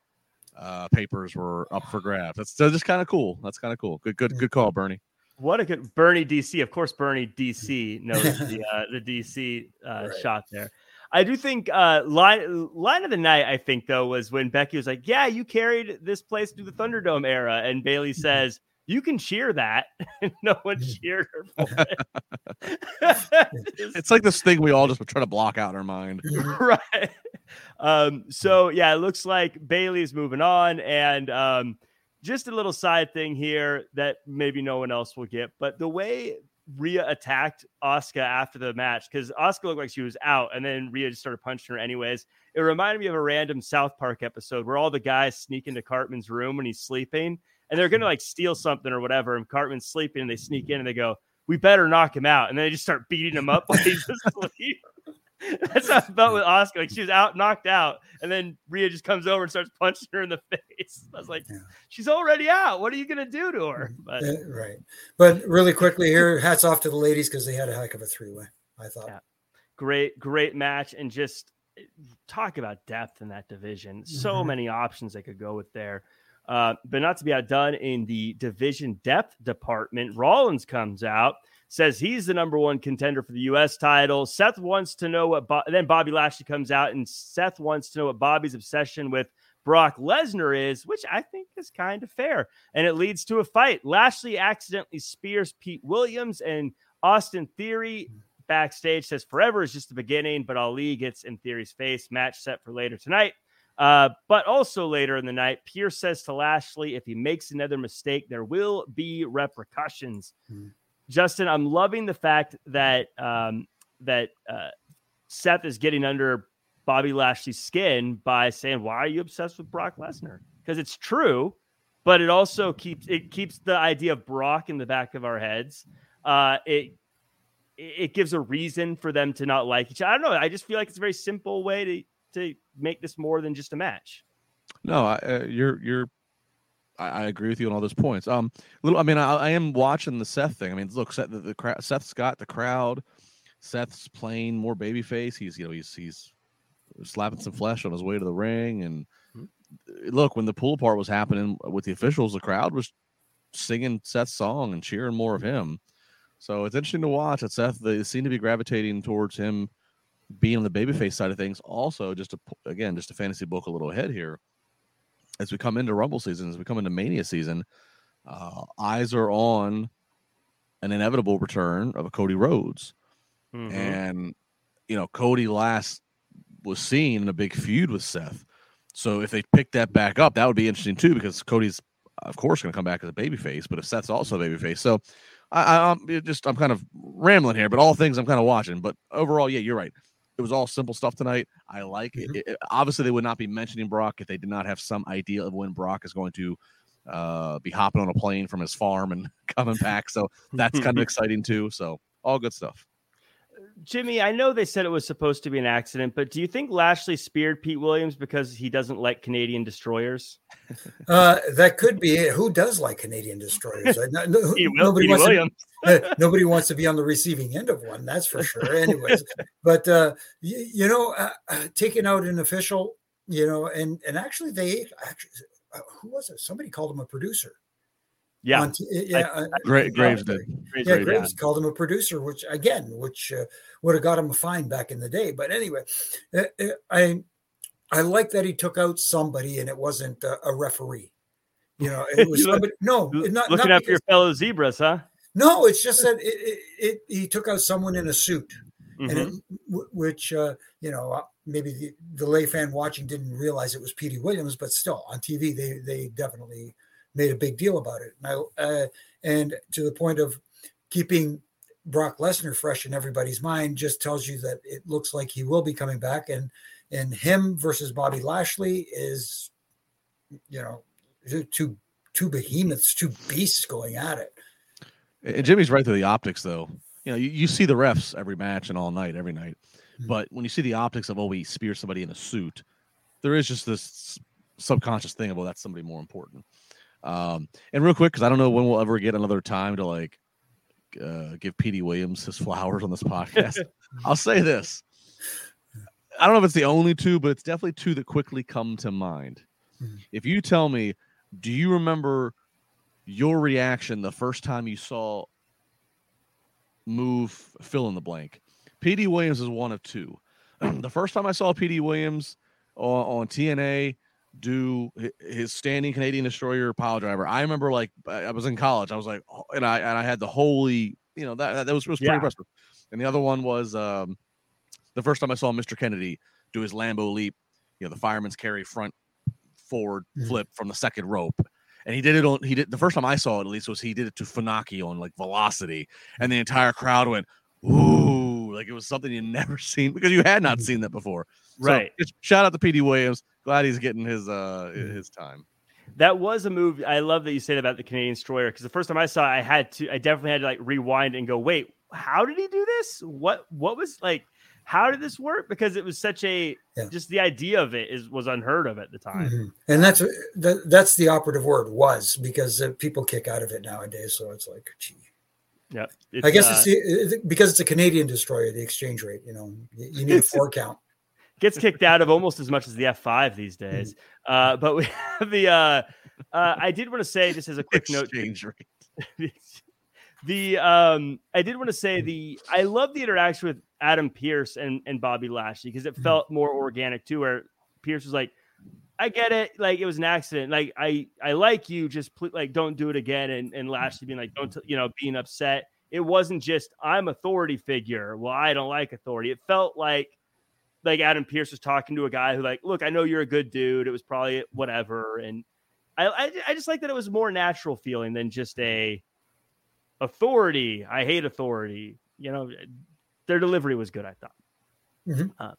uh, papers were up for grabs. That's, that's just kind of cool. That's kind of cool. Good, good, good call, Bernie. What a good Bernie DC. Of course, Bernie DC knows the uh, the DC uh, right. shot there. I do think uh, line line of the night. I think though was when Becky was like, "Yeah, you carried this place through the Thunderdome era," and Bayley mm-hmm. says, "You can cheer that." and no one mm. cheered her for it. it's like this thing we all just try to block out in our mind, right? Um, so yeah, it looks like Bayley is moving on, and um, just a little side thing here that maybe no one else will get, but the way Rhea attacked Asuka after the match because Asuka looked like she was out, and then Rhea just started punching her anyways. It reminded me of a random South Park episode where all the guys sneak into Cartman's room when he's sleeping, and they're gonna hmm. like steal something or whatever, and Cartman's sleeping, and they sneak in and they go, "We better knock him out," and then they just start beating him up while he's asleep. That's how I felt with Asuka. Like she was out, knocked out, and then Rhea just comes over and starts punching her in the face. I was like, yeah. she's already out. What are you gonna do to her? Mm, but uh, right. But really quickly here, hats off to the ladies because they had a heck of a three way. I thought. Yeah. Great, great match, and just eh, talk about depth in that division. So mm-hmm. many options they could go with there. Uh, but not to be outdone in the division depth department, Rollins comes out says he's the number one contender for the U.S. title. Seth wants to know what, Bo- then Bobby Lashley comes out and Seth wants to know what Bobby's obsession with Brock Lesnar is, which I think is kind of fair. And it leads to a fight. Lashley accidentally spears Petey Williams and Austin Theory backstage says forever is just the beginning, but Ali gets in Theory's face. Match set for later tonight. Uh, but also later in the night, Pearce says to Lashley, if he makes another mistake, there will be repercussions. Mm. Justin, I'm loving the fact that um, that uh, Seth is getting under Bobby Lashley's skin by saying, "Why are you obsessed with Brock Lesnar?" Because it's true, but it also keeps it keeps the idea of Brock in the back of our heads. Uh, it it gives a reason for them to not like each other. I don't know. I just feel like it's a very simple way to to make this more than just a match. No, I, uh, you're you're I, I, agree with you on all those points. Um, little, I mean, I, I am watching the Seth thing. I mean, look, Seth, the, the crowd, Seth's got the crowd. Seth's playing more babyface. He's, you know, he's he's slapping some flesh on his way to the ring. And mm-hmm. look, when the pull apart was happening with the officials, the crowd was singing Seth's song and cheering more of him. So it's interesting to watch that Seth they seem to be gravitating towards him being on the babyface side of things. Also, just to again, just a fantasy book a little ahead here as we come into Rumble season, as we come into Mania season, uh, eyes are on an inevitable return of a Cody Rhodes. Mm-hmm. And, you know, Cody last was seen in a big feud with Seth. So if they pick that back up, that would be interesting too, because Cody's, of course, going to come back as a babyface, but if Seth's also a babyface. So I, am just, I'm kind of rambling here, but all things I'm kind of watching. But overall, yeah, you're right. It was all simple stuff tonight. I like mm-hmm. it. it. Obviously, they would not be mentioning Brock if they did not have some idea of when Brock is going to uh, be hopping on a plane from his farm and coming back. So that's kind of exciting too. So all good stuff. Jimmy, I know they said it was supposed to be an accident, but do you think Lashley speared Petey Williams because he doesn't like Canadian destroyers? Uh, that could be it. Who does like Canadian destroyers? No, no, nobody, wants to, nobody wants to be on the receiving end of one. That's for sure. Anyways, but uh, you, you know, uh, uh, taking out an official, you know, and and actually they actually uh, who was it? Somebody called him a producer. Yeah, yeah. I, Gra- Graves did. Yeah, Graves called him a producer, which again, which uh, would have got him a fine back in the day. But anyway, uh, uh, I I like that he took out somebody and it wasn't a, a referee. You know, it was somebody. No, not looking after your fellow zebras, huh? No, it's just that it, it, it he took out someone in a suit, mm-hmm. and it, mm-hmm. which uh, you know uh, maybe the, the lay fan watching didn't realize it was Petey Williams, but still on TV they they definitely made a big deal about it. And, I, uh, and to the point of keeping Brock Lesnar fresh in everybody's mind just tells you that it looks like he will be coming back. And and him versus Bobby Lashley is, you know, two two behemoths, two beasts going at it. And Jimmy's right through the optics, though. You know, you, you see the refs every match and all night, every night. Mm-hmm. But when you see the optics of oh, we spear somebody in a suit, there is just this subconscious thing about that's somebody more important. Um, and real quick, because I don't know when we'll ever get another time to like uh, give Petey Williams his flowers on this podcast. I'll say this. I don't know if it's the only two, but it's definitely two that quickly come to mind. Mm-hmm. If you tell me, do you remember your reaction the first time you saw move fill in the blank? Petey Williams is one of two. the first time I saw Petey Williams on, on TNA do his standing Canadian destroyer pile driver, I remember like I was in college. I was like, oh, and I and I had the holy, you know, that that was, was pretty yeah. impressive. And the other one was um, the first time I saw Mr. Kennedy do his Lambo leap, you know, the fireman's carry front forward mm-hmm. flip from the second rope. And he did it on he did the first time I saw it at least was he did it to Funaki on like velocity, and the entire crowd went, Ooh, like it was something you never seen because you had not mm-hmm. seen that before. Right. So, shout out to Petey Williams. Glad he's getting his uh mm-hmm. his time. That was a move. I love that you said about the Canadian destroyer because the first time I saw it, I had to I definitely had to like rewind and go, wait, how did he do this? What what was like how did this work? Because it was such a yeah. just the idea of it is was unheard of at the time. Mm-hmm. And that's that, that's the operative word was because uh, people kick out of it nowadays. So it's like, gee. Yeah, I guess uh, it's the, because it's a Canadian destroyer. The exchange rate, you know, you need a four count. Gets kicked out of almost as much as the F five these days. Mm-hmm. Uh, but we have the. Uh, uh, I did want to say just as a quick exchange note. Rate. the um I did want to say the I love the interaction with Adam Pearce and and Bobby Lashley because it mm-hmm. felt more organic too. Where Pearce was like, "I get it, like it was an accident. Like I I like you, just pl- like don't do it again." And and Lashley being like, "Don't t-, you know?" Being upset. It wasn't just I'm authority figure. Well, I don't like authority. It felt like like Adam Pearce was talking to a guy who like, look, I know you're a good dude. It was probably whatever, and I I, I just like that it was more natural feeling than just a authority. I hate authority. You know, their delivery was good. I thought. Mm-hmm. Uh,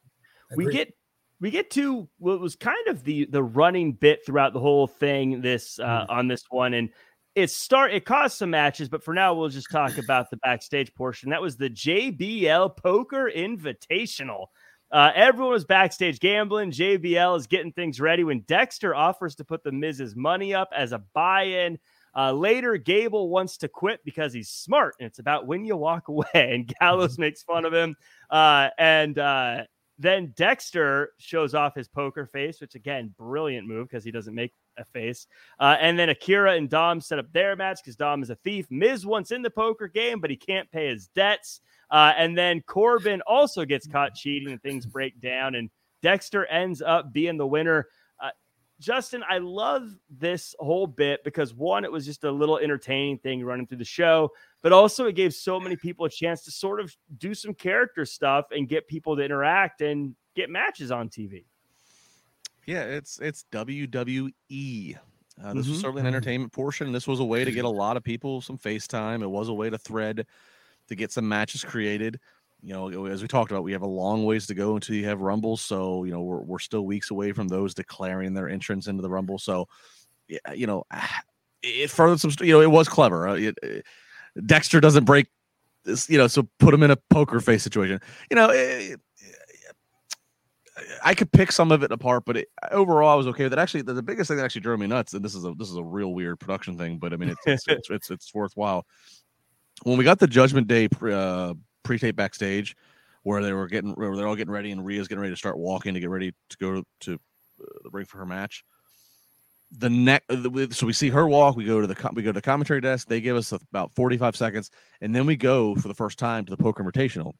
we get we get to what was kind of the the running bit throughout the whole thing. This uh, mm-hmm. on this one, and it start it caused some matches, but for now we'll just talk about the backstage portion. That was the JBL Poker Invitational. Uh, everyone was backstage gambling. JBL is getting things ready when Dexter offers to put the Miz's money up as a buy-in. Uh, later, Gable wants to quit because he's smart, and it's about when you walk away. And Gallows mm-hmm. makes fun of him. Uh, and uh, then Dexter shows off his poker face, which again, brilliant move because he doesn't make a face. Uh, and then Akira and Dom set up their match because Dom is a thief. Miz wants in the poker game, but he can't pay his debts. Uh, and then Corbin also gets caught cheating, and things break down. And Dexter ends up being the winner. Justin, I love this whole bit because one, it was just a little entertaining thing running through the show, but also it gave so many people a chance to sort of do some character stuff and get people to interact and get matches on TV. Yeah, it's it's WWE. Uh, this mm-hmm. was certainly an entertainment portion. This was a way to get a lot of people some FaceTime. It was a way to thread to get some matches created you know, as we talked about, we have a long ways to go until you have Rumble. So, you know, we're, we're still weeks away from those declaring their entrance into the Rumble. So, you know, it furthered some, you know, it was clever. Uh, it, it, Dexter doesn't break this, you know, so put him in a poker face situation. You know, it, I could pick some of it apart, but it, overall, I was okay with it. Actually, the, the, biggest thing that actually drove me nuts, and this is a this is a real weird production thing, but I mean, it's it's, it's, it's, it's worthwhile. When we got the Judgment Day uh, pre-tape backstage where they were getting where they're all getting ready and Rhea's getting ready to start walking to get ready to go to uh, the ring for her match. The next, so we see her walk. We go to the we go to the commentary desk. They give us about forty five seconds, and then we go for the first time to the poker invitational,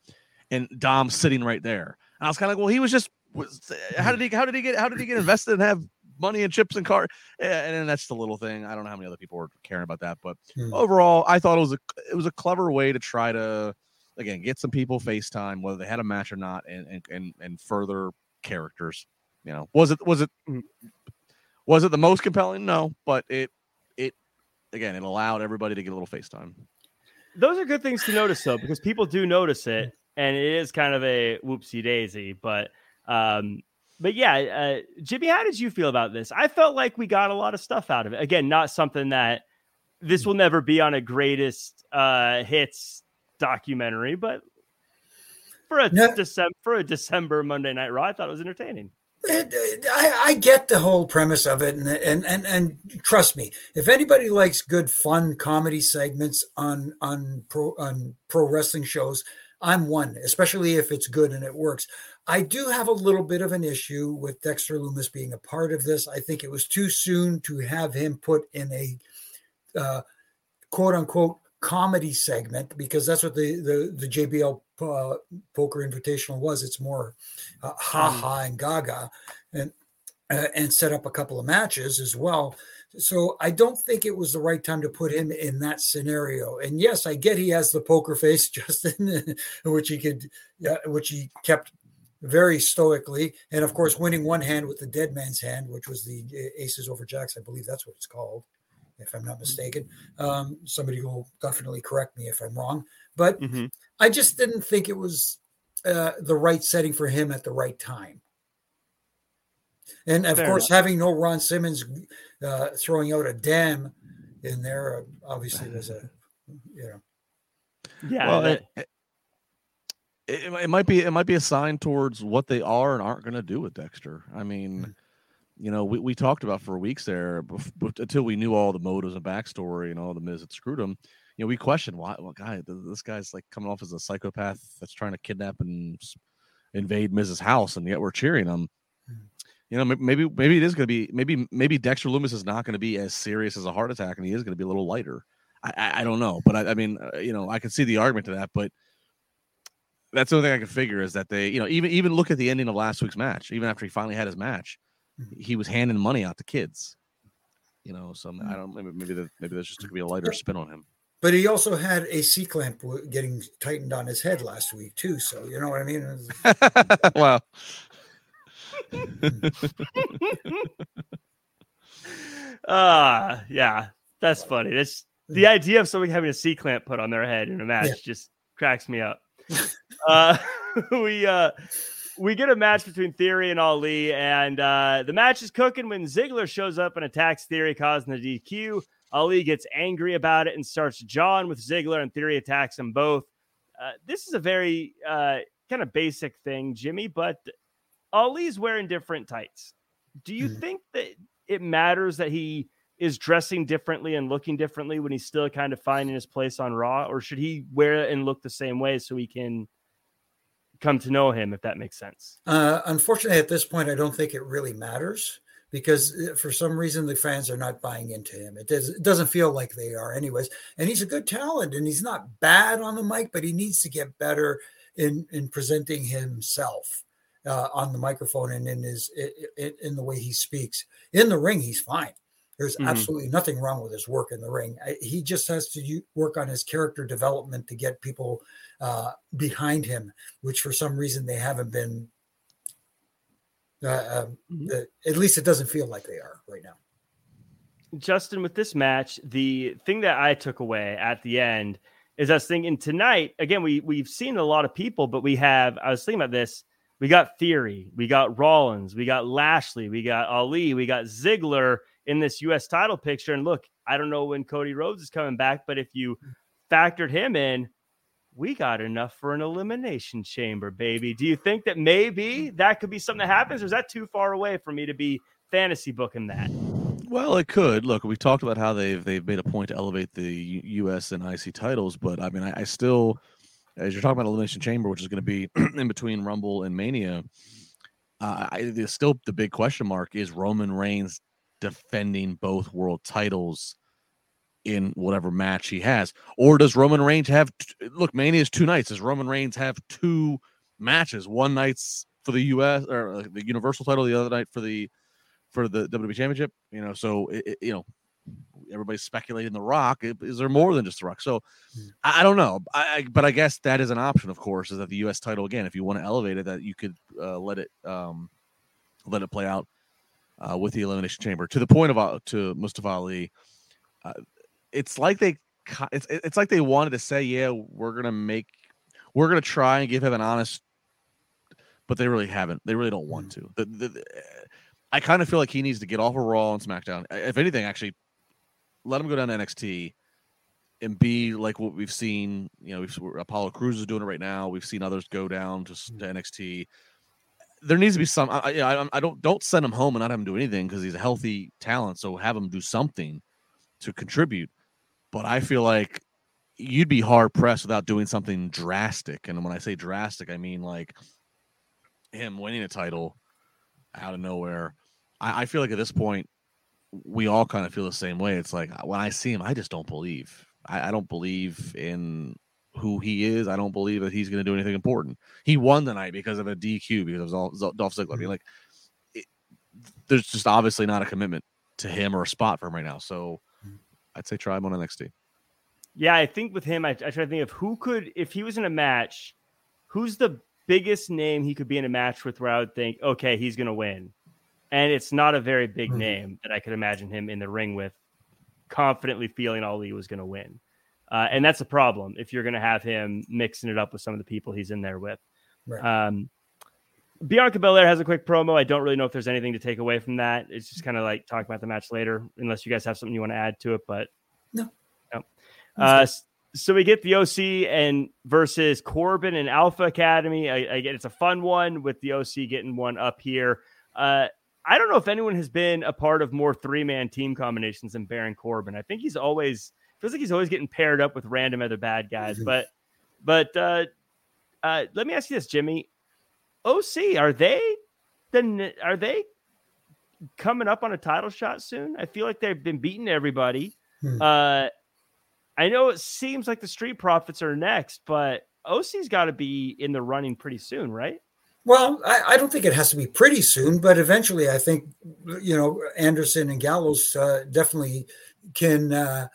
and Dom's sitting right there. And I was kind of like, well, he was just was, how did he how did he get how did he get invested and have money and chips and car and, and that's the little thing. I don't know how many other people were caring about that, but hmm. overall, I thought it was a it was a clever way to try to again get some people FaceTime whether they had a match or not, and and and, and further characters. You know, was it was it mm, was it the most compelling? No, but it it again it allowed everybody to get a little FaceTime. Those are good things to notice though, because people do notice it, and it is kind of a whoopsie daisy. But um, but yeah, uh, Jimmy, how did you feel about this? I felt like we got a lot of stuff out of it. Again, not something that this will never be on a greatest uh, hits documentary, but for a no. December for a December Monday Night Raw, I thought it was entertaining. I, I, get the whole premise of it, and, and and and trust me, if anybody likes good, fun comedy segments on on pro on pro wrestling shows, I'm one, especially if it's good and it works. I do have a little bit of an issue with Dexter Lumis being a part of this. I think it was too soon to have him put in a uh, quote unquote comedy segment because that's what the the, the JBL uh, Poker Invitational was. It's more uh, ha mm. ha and gaga, and uh, and set up a couple of matches as well. So I don't think it was the right time to put him in that scenario. And yes, I get he has the poker face, Justin, which he could, which he kept very stoically, and of course, winning one hand with the dead man's hand, which was the aces over jacks. I believe that's what it's called, if I'm not mistaken. Um, somebody will definitely correct me if I'm wrong, but mm-hmm. I just didn't think it was uh, the right setting for him at the right time. And of Fair course, enough. having no Ron Simmons uh, throwing out a damn in there uh, obviously was a, you know. Yeah. Well, that, it, it, might be it might be a sign towards what they are and aren't going to do with Dexter. I mean, mm-hmm. you know, we, we talked about for weeks there before, until we knew all the motives and backstory and all the Miz that screwed him. You know, we questioned why. Well, guy, this guy's like coming off as a psychopath that's trying to kidnap and invade Miz's house, and yet we're cheering him you know, maybe maybe it is going to be maybe maybe Dexter Lumis is not going to be as serious as a heart attack, and he is going to be a little lighter. I, I, I don't know, but I, I mean, uh, you know, I can see the argument to that, but that's the only thing I can figure is that they, you know, even even look at the ending of last week's match. Even after he finally had his match, mm-hmm. he was handing money out to kids. You know, so I mm-hmm. don't maybe maybe that maybe there's just going to be a lighter spin on him. But he also had a C clamp getting tightened on his head last week too. So you know what I mean? well, Ah, uh, yeah, that's funny. That's the idea of somebody having a C clamp put on their head in a match yeah. just cracks me up. Uh, we uh, we get a match between Theory and Ali, and uh, the match is cooking when Ziggler shows up and attacks Theory, causing the DQ. Ali gets angry about it and starts jawing with Ziggler, and Theory attacks them both. Uh, this is a very uh, kind of basic thing, Jimmy, but Ali's wearing different tights. Do you mm. think that it matters that he is dressing differently and looking differently when he's still kind of finding his place on Raw, or should he wear it and look the same way so he can come to know him, if that makes sense? Uh, unfortunately, at this point, I don't think it really matters because uh, for some reason the fans are not buying into him. It, does, it doesn't feel like they are, anyways. And he's a good talent, and he's not bad on the mic, but he needs to get better in in presenting himself uh, on the microphone and in his in, in, the way he speaks. In the ring, he's fine. There's mm-hmm. absolutely nothing wrong with his work in the ring. I, he just has to work on his character development to get people uh, behind him, which for some reason they haven't been. Uh, um, mm-hmm. at least it doesn't feel like they are right now. Justin, with this match, the thing that I took away at the end is I was thinking tonight. Again, we we've seen a lot of people, but we have. I was thinking about this we got Theory, we got Rollins, we got Lashley, we got Ali, we got Ziggler in this U.S. title picture. And look, I don't know when Cody Rhodes is coming back, but if you factored him in, we got enough for an elimination chamber, baby. Do you think that maybe that could be something that happens, or is that too far away for me to be fantasy booking that? Well, it could. Look, we talked about how they've they've made a point to elevate the U.S. and IC titles, but I mean, I, I still as you're talking about elimination chamber, which is going to be in between Rumble and Mania. Uh, I, still the big question mark is Roman Reigns defending both world titles in whatever match he has, or does Roman Reigns have? Look, Mania is two nights. Does Roman Reigns have two matches? One night's for the U.S. or uh, the Universal title, the other night for the for the WWE Championship. You know, so it, it, you know everybody's speculating the Rock. Is there more than just the Rock? So hmm. I, I don't know. I, but I guess that is an option, of course, is that the U.S. title again, if you want to elevate it, that you could uh, let it um, let it play out uh, with the Elimination Chamber. To the point of uh, to Mustafa Ali, uh, it's like they it's it's like they wanted to say, yeah, we're gonna make we're gonna try and give him an honest, but they really haven't. They really don't want hmm. to. The, the, the, I kind of feel like he needs to get off of Raw and SmackDown. If anything, actually let him go down to NXT and be like what we've seen. You know, we've, Apollo Crews is doing it right now. We've seen others go down to, to NXT. There needs to be some. I, I, I don't don't send him home and not have him do anything because he's a healthy talent. So have him do something to contribute. But I feel like you'd be hard pressed without doing something drastic. And when I say drastic, I mean like him winning a title out of nowhere. I, I feel like at this point, we all kind of feel the same way. It's like when I see him, I just don't believe. I, I don't believe in who he is. I don't believe that he's going to do anything important. He won tonight because of a DQ because of Dolph Ziggler. I mean, like, it, there's just obviously not a commitment to him or a spot for him right now. So I'd say try him on NXT. Yeah, I think with him, I, I try to think of who could, if he was in a match, who's the biggest name he could be in a match with where I would think, okay, he's going to win. And it's not a very big mm-hmm. name that I could imagine him in the ring with, confidently feeling Ali was going to win. Uh, and that's a problem if you're going to have him mixing it up with some of the people he's in there with. Right. Um, Bianca Belair has a quick promo. I don't really know if there's anything to take away from that. It's just kind of like talk about the match later, unless you guys have something you want to add to it. But no, no. Uh, so we get the OC and versus Corbin and Alpha Academy. I, I, get it's a fun one with the OC getting one up here. Uh, I don't know if anyone has been a part of more three man team combinations than Baron Corbin. I think he's always feels like he's always getting paired up with random other bad guys. Mm-hmm. But but uh, uh, let me ask you this, Jimmy. OC are they then are they coming up on a title shot soon? I feel like they've been beating everybody. Hmm. Uh, I know it seems like the Street Profits are next, but OC's got to be in the running pretty soon, right? Well, I, I, don't think it has to be pretty soon, but eventually, I think you know Anderson and Gallows uh, definitely can uh,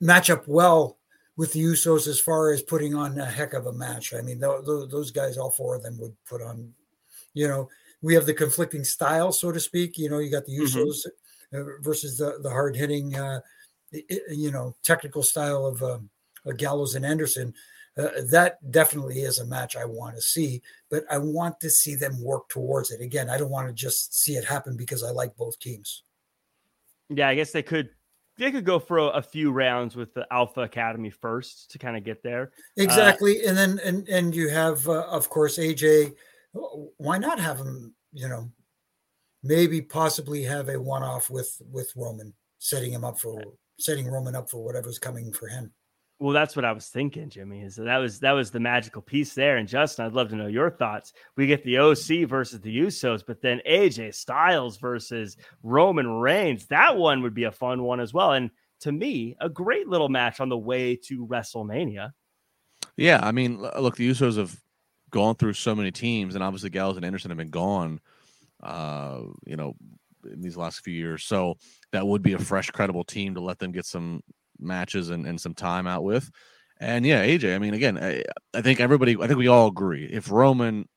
match up well with the Usos as far as putting on a heck of a match. I mean, th- th- those guys, all four of them, would put on. You know, we have the conflicting style, so to speak. You know, you got the mm-hmm. Usos mm-hmm. versus the the hard hitting, uh, you know, technical style of um, Gallows and Anderson uh, that definitely is a match I want to see, but I want to see them work towards it. Again, I don't want to just see it happen because I like both teams. Yeah, I guess they could they could go for a, a few rounds with the Alpha Academy first to kind of get there. Uh, exactly, uh, and then and and you have uh, of course AJ. Why not have him? You know, maybe possibly have a one off with with Roman, setting him up for setting Roman up for whatever's coming for him. Well, that's what I was thinking, Jimmy. Is that, that was that was the magical piece there. And Justin, I'd love to know your thoughts. We get the OC versus the Usos, but then AJ Styles versus Roman Reigns. That one would be a fun one as well. And to me, a great little match on the way to WrestleMania. Yeah, I mean, look, the Usos have gone through so many teams, and obviously Gallows and Anderson have been gone. Uh, you know, in these last few years, so that would be a fresh, credible team to let them get some matches and, and some time out with. And yeah, AJ, I mean, again, I, I think everybody, I think we all agree if Roman,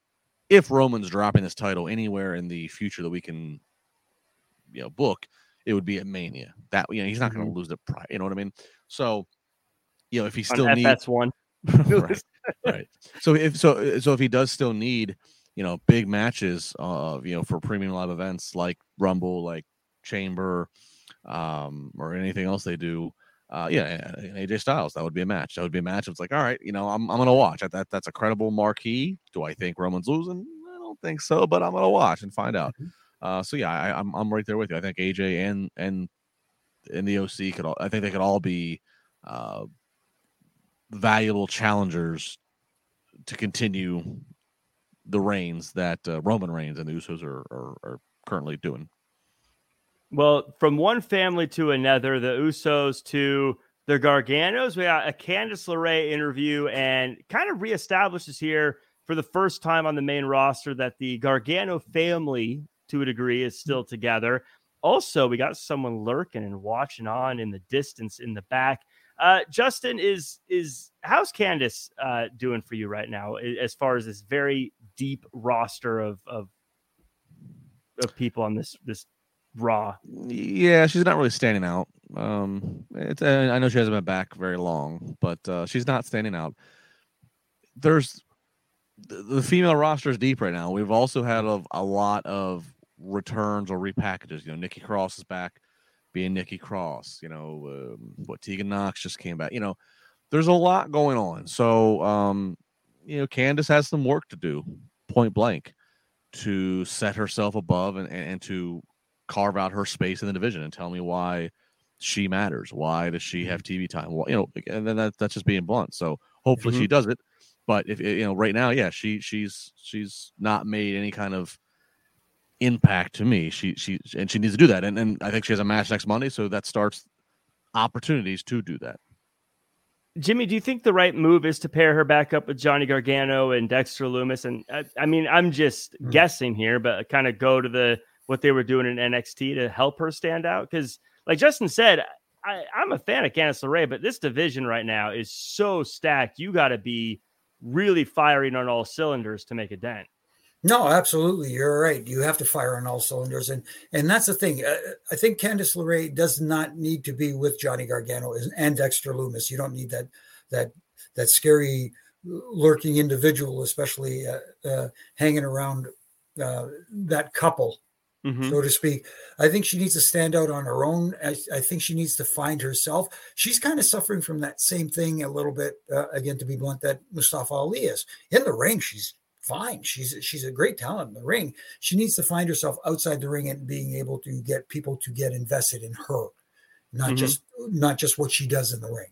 if Roman's dropping this title anywhere in the future that we can, you know, book, it would be at Mania. That you know, he's not going to mm-hmm. lose the prize. You know what I mean? So, you know, if he still needs that's one, right, right. So if so, so if he does still need, you know, big matches, of uh, you know, for premium live events like Rumble, like Chamber, um, or anything else they do, uh, yeah, AJ Styles, that would be a match. That would be a match. It's like, all right, you know, I'm, I'm going to watch. That that's a credible marquee. Do I think Roman's losing? I don't think so, but I'm going to watch and find out. Mm-hmm. Uh, so yeah, I, am I'm, I'm right there with you. I think AJ and and and the OC could all. I think they could all be uh, valuable challengers to continue the reigns that uh, Roman Reigns and the Usos are, are, are currently doing. Well, from one family to another, the Usos to the Garganos, we got a Candice LeRae interview and kind of reestablishes here for the first time on the main roster that the Gargano family, to a degree, is still together. Also, we got someone lurking and watching on in the distance in the back. Uh, Justin, is is how's Candice uh, doing for you right now as far as this very deep roster of of of people on this this Raw. Yeah, she's not really standing out. Um, it's I know she hasn't been back very long, but uh, she's not standing out. There's the, female roster is deep right now. We've also had a, a lot of returns or repackages. You know, Nikki Cross is back, being Nikki Cross. You know, um, what Tegan Nox just came back. You know, there's a lot going on. So, um, you know, Candice has some work to do, point blank, to set herself above and, and, and to carve out her space in the division and tell me why she matters? Why does she have TV time? Well, you know, and then that, that's just being blunt. So hopefully Mhm. she does it. But if you know, right now, yeah, she she's she's not made any kind of impact to me. She she and she needs to do that. And and I think she has a match next Monday, so that starts opportunities to do that. Jimmy, do you think the right move is to pair her back up with Johnny Gargano and Dexter Lumis? And I, I mean, I'm just Hmm. guessing here, but kind of go to the what they were doing in NXT to help her stand out. Because, like Justin said, I, I'm a fan of Candice LeRae, but this division right now is so stacked. You got to be really firing on all cylinders to make a dent. No, absolutely. You're right. You have to fire on all cylinders, and and that's the thing. Uh, I think Candice LeRae does not need to be with Johnny Gargano and Dexter Lumis. You don't need that that that scary lurking individual, especially uh, uh, hanging around uh, that couple, Mhm. so to speak. I think she needs to stand out on her own. I, I think she needs to find herself. She's kind of suffering from that same thing a little bit. Uh, again, to be blunt, that Mustafa Ali is in the ring. She's fine. She's she's a great talent in the ring. She needs to find herself outside the ring and being able to get people to get invested in her, not Mhm. just not just what she does in the ring.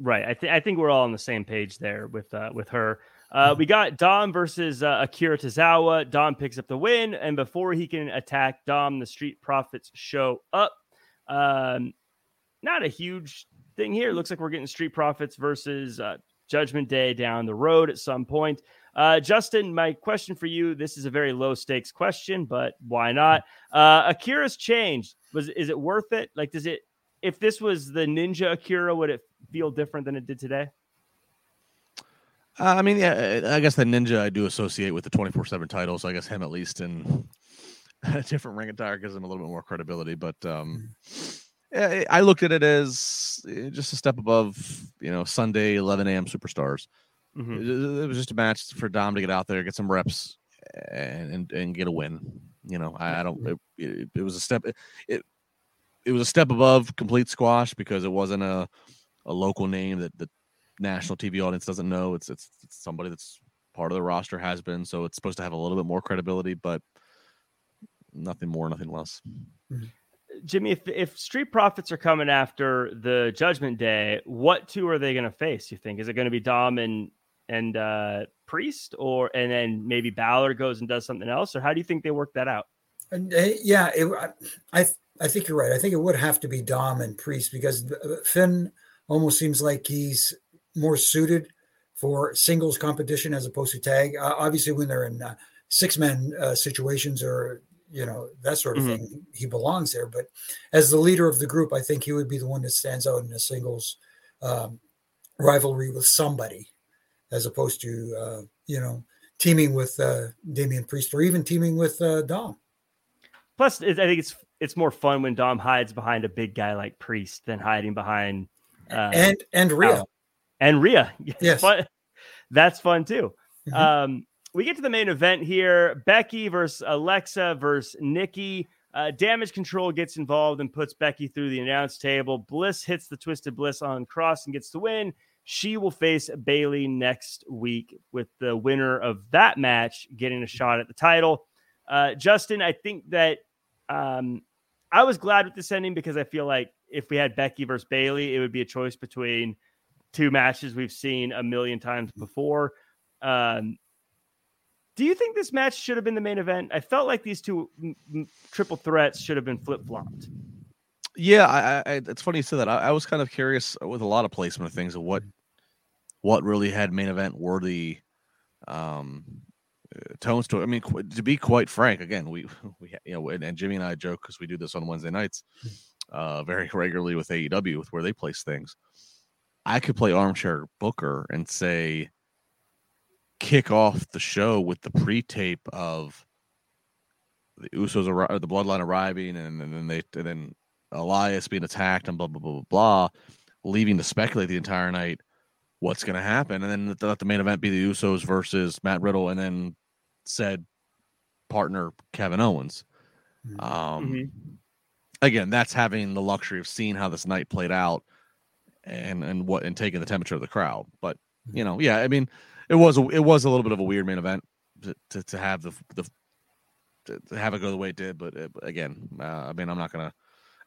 Right. I, th- I think we're all on the same page there with uh, with her. Uh, we got Dom versus uh, Akira Tozawa. Dom picks up the win, and before he can attack Dom, the Street Profits show up. Um, not a huge thing here. Looks like we're getting Street Profits versus uh, Judgment Day down the road at some point. Uh, Justin, my question for you: This is a very low stakes question, but why not? Uh, Akira's changed. Was is it worth it? Like, does it? If this was the Ninja Akira, would it feel different than it did today? Uh, I mean, yeah, I guess the ninja I do associate with the twenty four seven title, so I guess him at least in a different ring attire gives him a little bit more credibility. But um, yeah, I looked at it as eh, just a step above, you know, Sunday eleven a.m. superstars. Mhm. It, it was just a match for Dom to get out there, get some reps, and and, and get a win. You know, I, I don't. It, it, it was a step. It it was a step above complete squash because it wasn't a a local name that the national TV audience doesn't know. It's it's, it's somebody that's part of the roster has been, so it's supposed to have a little bit more credibility, but nothing more, nothing less. Jimmy, if if Street Profits are coming after the Judgment Day, what two are they going to face? You think is it going to be Dom and and uh, Priest, or and then maybe Balor goes and does something else, or how do you think they work that out? And uh, yeah, it, I I think you're right. I think it would have to be Dom and Priest because uh, Finn almost seems like he's more suited for singles competition as opposed to tag. Uh, obviously, when they're in uh, six man uh, situations or you know that sort of Mhm. thing, he belongs there. But as the leader of the group, I think he would be the one that stands out in a singles um, rivalry with somebody, as opposed to uh, you know teaming with uh, Damian Priest or even teaming with uh, Dom. Plus, I think it's it's more fun when Dom hides behind a big guy like Priest than hiding behind uh, and and Rhea. Balor. And Rhea. Yes. Fun- That's fun too. Mhm. Um, we get to the main event here Becky versus Alexa versus Nikki. Uh, damage control gets involved and puts Becky through the announce table. Bliss hits the twisted bliss on Cross and gets the win. She will face Bayley next week with the winner of that match getting a shot at the title. Uh, Justin, I think that um, I was glad with this ending because I feel like if we had Becky versus Bayley, it would be a choice between two matches we've seen a million times before. Um, do you think this match should have been the main event? I felt like these two m- m- triple threats should have been flip flopped. Yeah, I, I, it's funny you said that. I, I was kind of curious with a lot of placement of things of what what really had main event worthy um, uh, tones to it. I mean, qu- to be quite frank, again, we we you know, and, and Jimmy and I joke because we do this on Wednesday nights uh, very regularly with AEW with where they place things. I could play armchair Booker and say kick off the show with the pre-tape of the Usos arri- or the Bloodline arriving, and, and then they and then Elias being attacked and blah blah blah blah blah, leaving to speculate the entire night what's going to happen, and then let the- main event be the Usos versus Matt Riddle, and then said partner Kevin Owens. Um, Mhm. Again, that's having the luxury of seeing how this night played out, and and what and taking the temperature of the crowd. But you know, yeah, I mean, it was a, it was a little bit of a weird main event to to, to have the the to, to have it go the way it did. But uh, again, uh, I mean, I'm not gonna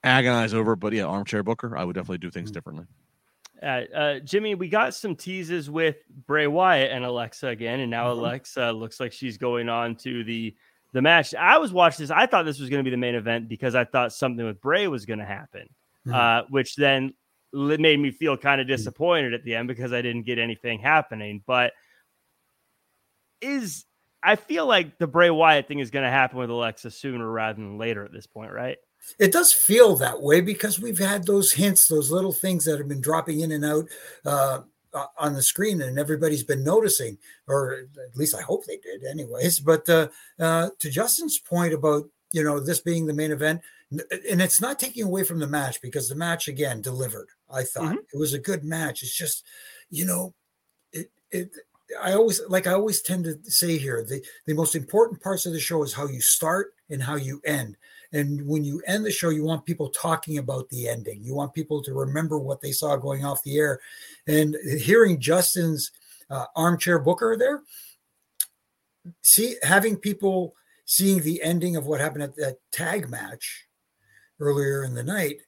agonize over. But yeah, armchair Booker, I would definitely do things differently. Uh, uh, Jimmy, we got some teases with Bray Wyatt and Alexa again, and now Mhm. Alexa looks like she's going on to the the match. I was watching this. I thought this was going to be the main event because I thought something with Bray was going to happen, Mhm. uh, which then made me feel kind of disappointed at the end because I didn't get anything happening. But is I feel like the Bray Wyatt thing is going to happen with Alexa sooner rather than later at this point, right? It does feel that way because we've had those hints, those little things that have been dropping in and out uh, on the screen, and everybody's been noticing, or at least I hope they did, anyways. But uh, uh, to Justin's point about you know this being the main event, and it's not taking away from the match because the match again delivered. I thought it was a good match. It's just you know it it. I always like I always tend to say here the the most important parts of the show is how you start and how you end. And when you end the show, you want people talking about the ending. You want people to remember what they saw going off the air. And hearing Justin's uh, armchair booker there, see, having people seeing the ending of what happened at that tag match earlier in the night,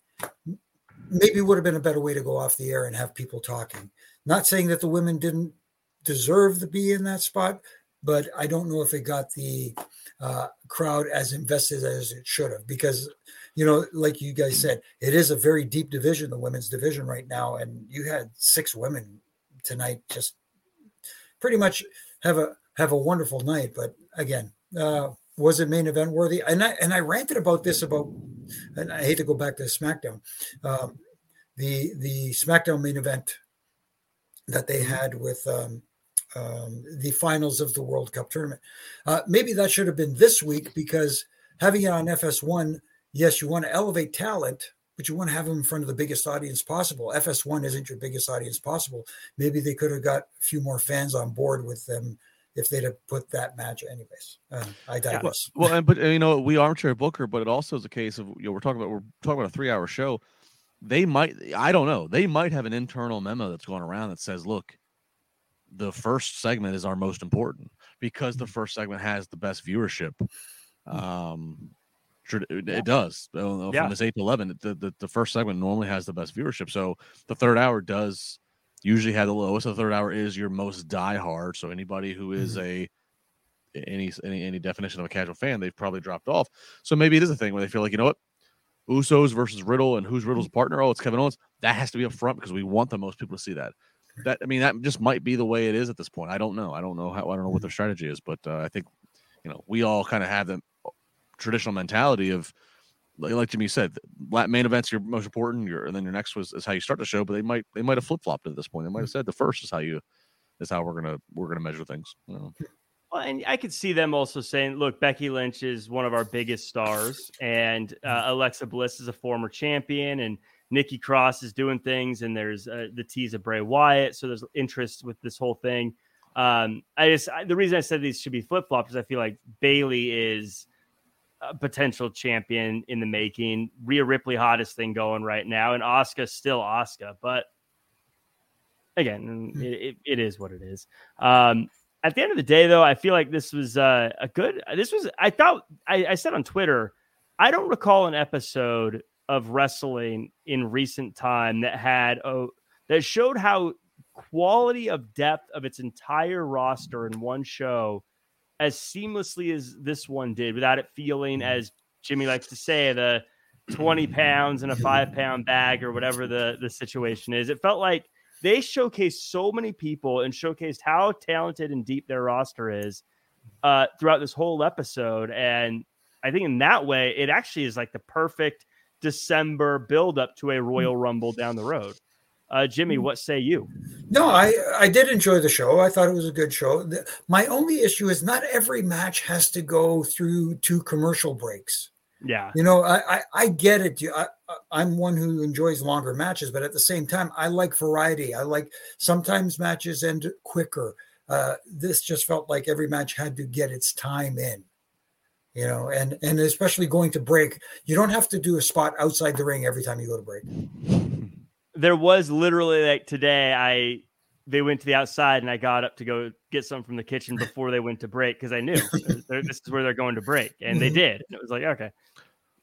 maybe would have been a better way to go off the air and have people talking. Not saying that the women didn't deserve to be in that spot, but I don't know if it got the uh, crowd as invested as it should have because you know like you guys said it is a very deep division the women's division right now and you had six women tonight just pretty much have a have a wonderful night but again uh was it main event worthy and i and i ranted about this about and i hate to go back to smackdown um the the smackdown main event that they had with um um, the finals of the World Cup tournament. Uh, maybe that should have been this week because having it on FS1, yes, you want to elevate talent, but you want to have them in front of the biggest audience possible. FS1 isn't your biggest audience possible. Maybe they could have got a few more fans on board with them if they'd have put that match. Anyways, uh, I digress. Well, and but uh, you know, we armchair Booker, but it also is a case of you know we're talking about we're talking about a three hour show. They might, I don't know, they might have an internal memo that's going around that says, look, the first segment is our most important because the first segment has the best viewership. Um, it, it does Uh, from Yeah. this eight to eleven. The, the the first segment normally has the best viewership, so the third hour does usually have the lowest. The third hour is your most diehard. So anybody who is a any any any definition of a casual fan, they've probably dropped off. So maybe it is a thing where they feel like you know what. Usos versus Riddle, and who's Riddle's partner? Oh, it's Kevin Owens. That has to be up front because we want the most people to see that that I mean that just might be the way it is at this point. I don't know. I don't know how I don't know what their strategy is, but uh, I think you know we all kind of have the traditional mentality of like, like Jimmy said, main events your most important, your and then your next was is how you start the show. But they might they might have flip flopped at this point. They might have said the first is how you is how we're gonna we're gonna measure things. You know? Well, and I could see them also saying, look, Becky Lynch is one of our biggest stars, and uh, Alexa Bliss is a former champion, and Nikki Cross is doing things, and there's uh, the tease of Bray Wyatt. So there's interest with this whole thing. Um, I just, I, the reason I said these should be flip flopped is I feel like Bayley is a potential champion in the making. Rhea Ripley, hottest thing going right now, and Asuka still Asuka, but again, it, it, it is what it is. Um, at the end of the day, though, I feel like this was uh, a good. This was. I thought. I, I said on Twitter. I don't recall an episode of wrestling in recent time that had oh that showed how quality of depth of its entire roster in one show as seamlessly as this one did without it feeling as Jimmy likes to say the 20 pounds in a five pound bag or whatever the the situation is it felt like they showcased so many people and showcased how talented and deep their roster is uh, throughout this whole episode. And I think in that way, it actually is like the perfect December build up to a Royal Rumble down the road. Uh, Jimmy, what say you? No, I I did enjoy the show. I thought it was a good show. The- My only issue is not every match has to go through two commercial breaks. Yeah. You know, I I, I get it. I, I- I'm one who enjoys longer matches, but at the same time, I like variety. I like sometimes matches end quicker. Uh, this just felt like every match had to get its time in. You know, and and especially going to break, you don't have to do a spot outside the ring every time you go to break. There was literally like today, I they went to the outside and I got up to go get some from the kitchen before they went to break because I knew they're- this is where they're going to break, and they Mhm. did. And it was like, okay.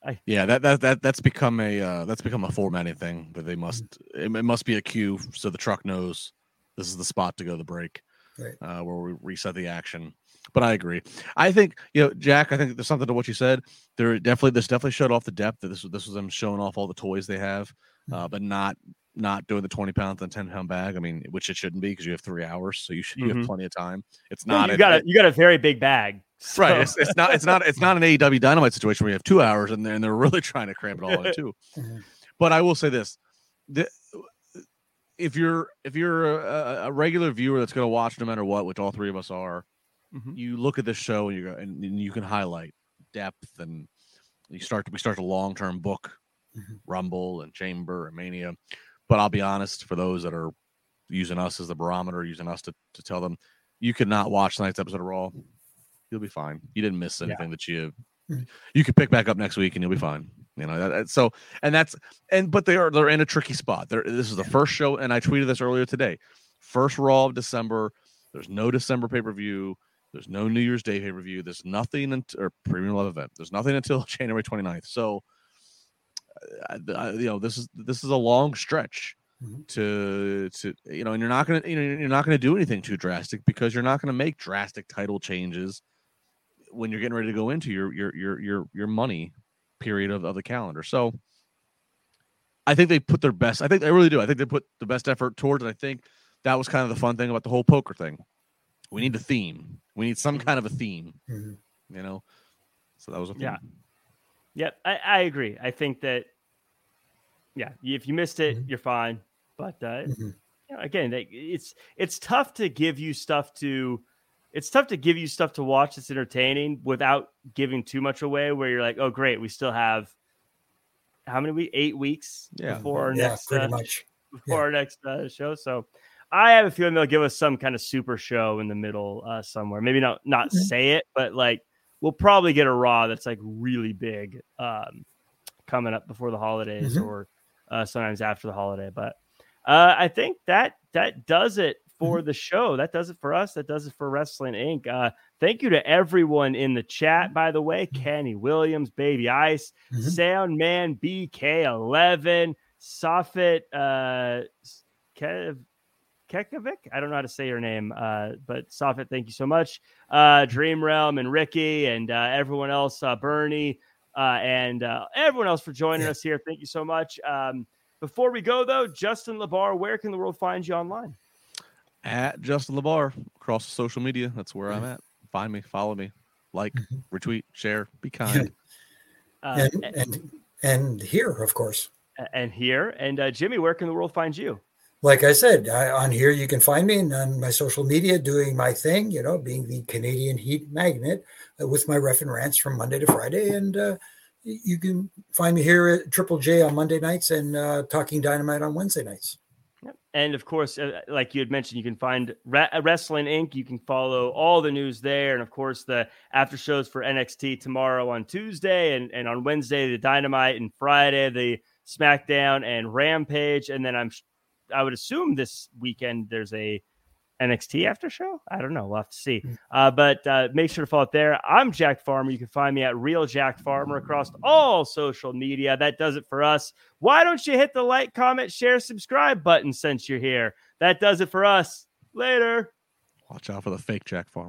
I, yeah, that that that that's become a uh, that's become a formatting thing that they must it, it must be a cue so the truck knows this is the spot to go to the break, Right. uh, where we reset the action. But I agree. I think you know, Jack. I think there's something to what you said. There definitely this definitely showed off the depth that this was this was them showing off all the toys they have, uh, but not not doing the 20 pounds and 10 pound bag. I mean, which it shouldn't be because you have three hours, so you should you have plenty of time. It's not you got a you got a very big bag. right. It's, it's not it's not it's not an AEW dynamite situation where you have two hours and they're, and they're really trying to cram it all in too. Mhm. But I will say this: the, if you're if you're a, a regular viewer that's going to watch no matter what, which all three of us are, Mhm. you look at this show and you go and, and you can highlight depth and you start to we start to long term book Mhm. Rumble and Chamber and Mania. But I'll be honest, for those that are using us as the barometer, using us to, to tell them you could not watch tonight's episode of Raw, you'll be fine. You didn't miss Yeah. anything that you Mhm. you could pick back up next week and you'll be fine. You know, that, that- so and that's and but they are they're in a tricky spot. They're, this is the first show, and I tweeted this earlier today. First Raw of December. There's no December pay per view. There's no New Year's Day pay per view. There's nothing until or premium live event. There's nothing until January 29th. So, uh, I- you know, this is this is a long stretch Mhm. to to you know, and you're not gonna you know you're not gonna do anything too drastic because you're not gonna make drastic title changes when you're getting ready to go into your your your your your money period of, of the calendar. So I think they put their best. I think they really do. I think they put the best effort towards it. I think that was kind of the fun thing about the whole poker thing. We need a theme. We need some kind of a theme, Mhm. you know. So that was a theme. Yeah. Yep, I, I agree. I think that, yeah, if you missed it, Mhm. you're fine. But uh, Mhm. you know, again, it's it's tough to give you stuff to, it's tough to give you stuff to watch that's entertaining without giving too much away. Where you're like, oh, great, we still have how many weeks? Eight weeks Yeah. before our Yeah, next pretty uh, much. before our next uh, show. So I have a feeling they'll give us some kind of super show in the middle uh, somewhere. Maybe not not Mhm. say it, but like we'll probably get a Raw that's like really big um, coming up before the holidays Mhm. or uh, sometimes after the holiday. But uh, I think that that does it for the show. That does it for us. That does it for Wrestling Inc. Uh, thank you to everyone in the chat. By the way, Kenny Williams, Baby Ice, Mhm. Sound Man BK11, Soffit, uh Kev Kekovic. I don't know how to say your name, uh, but Sofit, thank you so much. Uh Dream Realm and Ricky and uh, everyone else, uh, Bernie, uh, and uh, everyone else for joining us here. Thank you so much. Um, before we go though, Justin Labar, where can the world find you online? At Justin Labar across social media. That's where I'm at. Find me, follow me, like, Mhm. retweet, share, be kind. Uh, and, and and here, of course. and here, and uh, Jimmy, where can the world find you? Like I said, I, on here you can find me and on my social media doing my thing, you know, being the Canadian heat magnet uh, with my ref and rants from Monday to Friday. And uh, you can find me here at Triple J on Monday nights and uh, Talking Dynamite on Wednesday nights. And of course, uh, like you had mentioned, you can find uh, Wrestling Inc. You can follow all the news there. And of course, the after shows for NXT tomorrow on Tuesday and, and on Wednesday, the Dynamite and Friday, the SmackDown and Rampage. And then I'm, I would assume this weekend there's a NXT after show. I don't know. We'll have to see. Uh, but uh, make sure to follow it there. I'm Jack Farmer. You can find me at Real Jack Farmer across all social media. That does it for us. Why don't you hit the like, comment, share, subscribe button since you're here? That does it for us. Later. Watch out for the fake Jack Farm.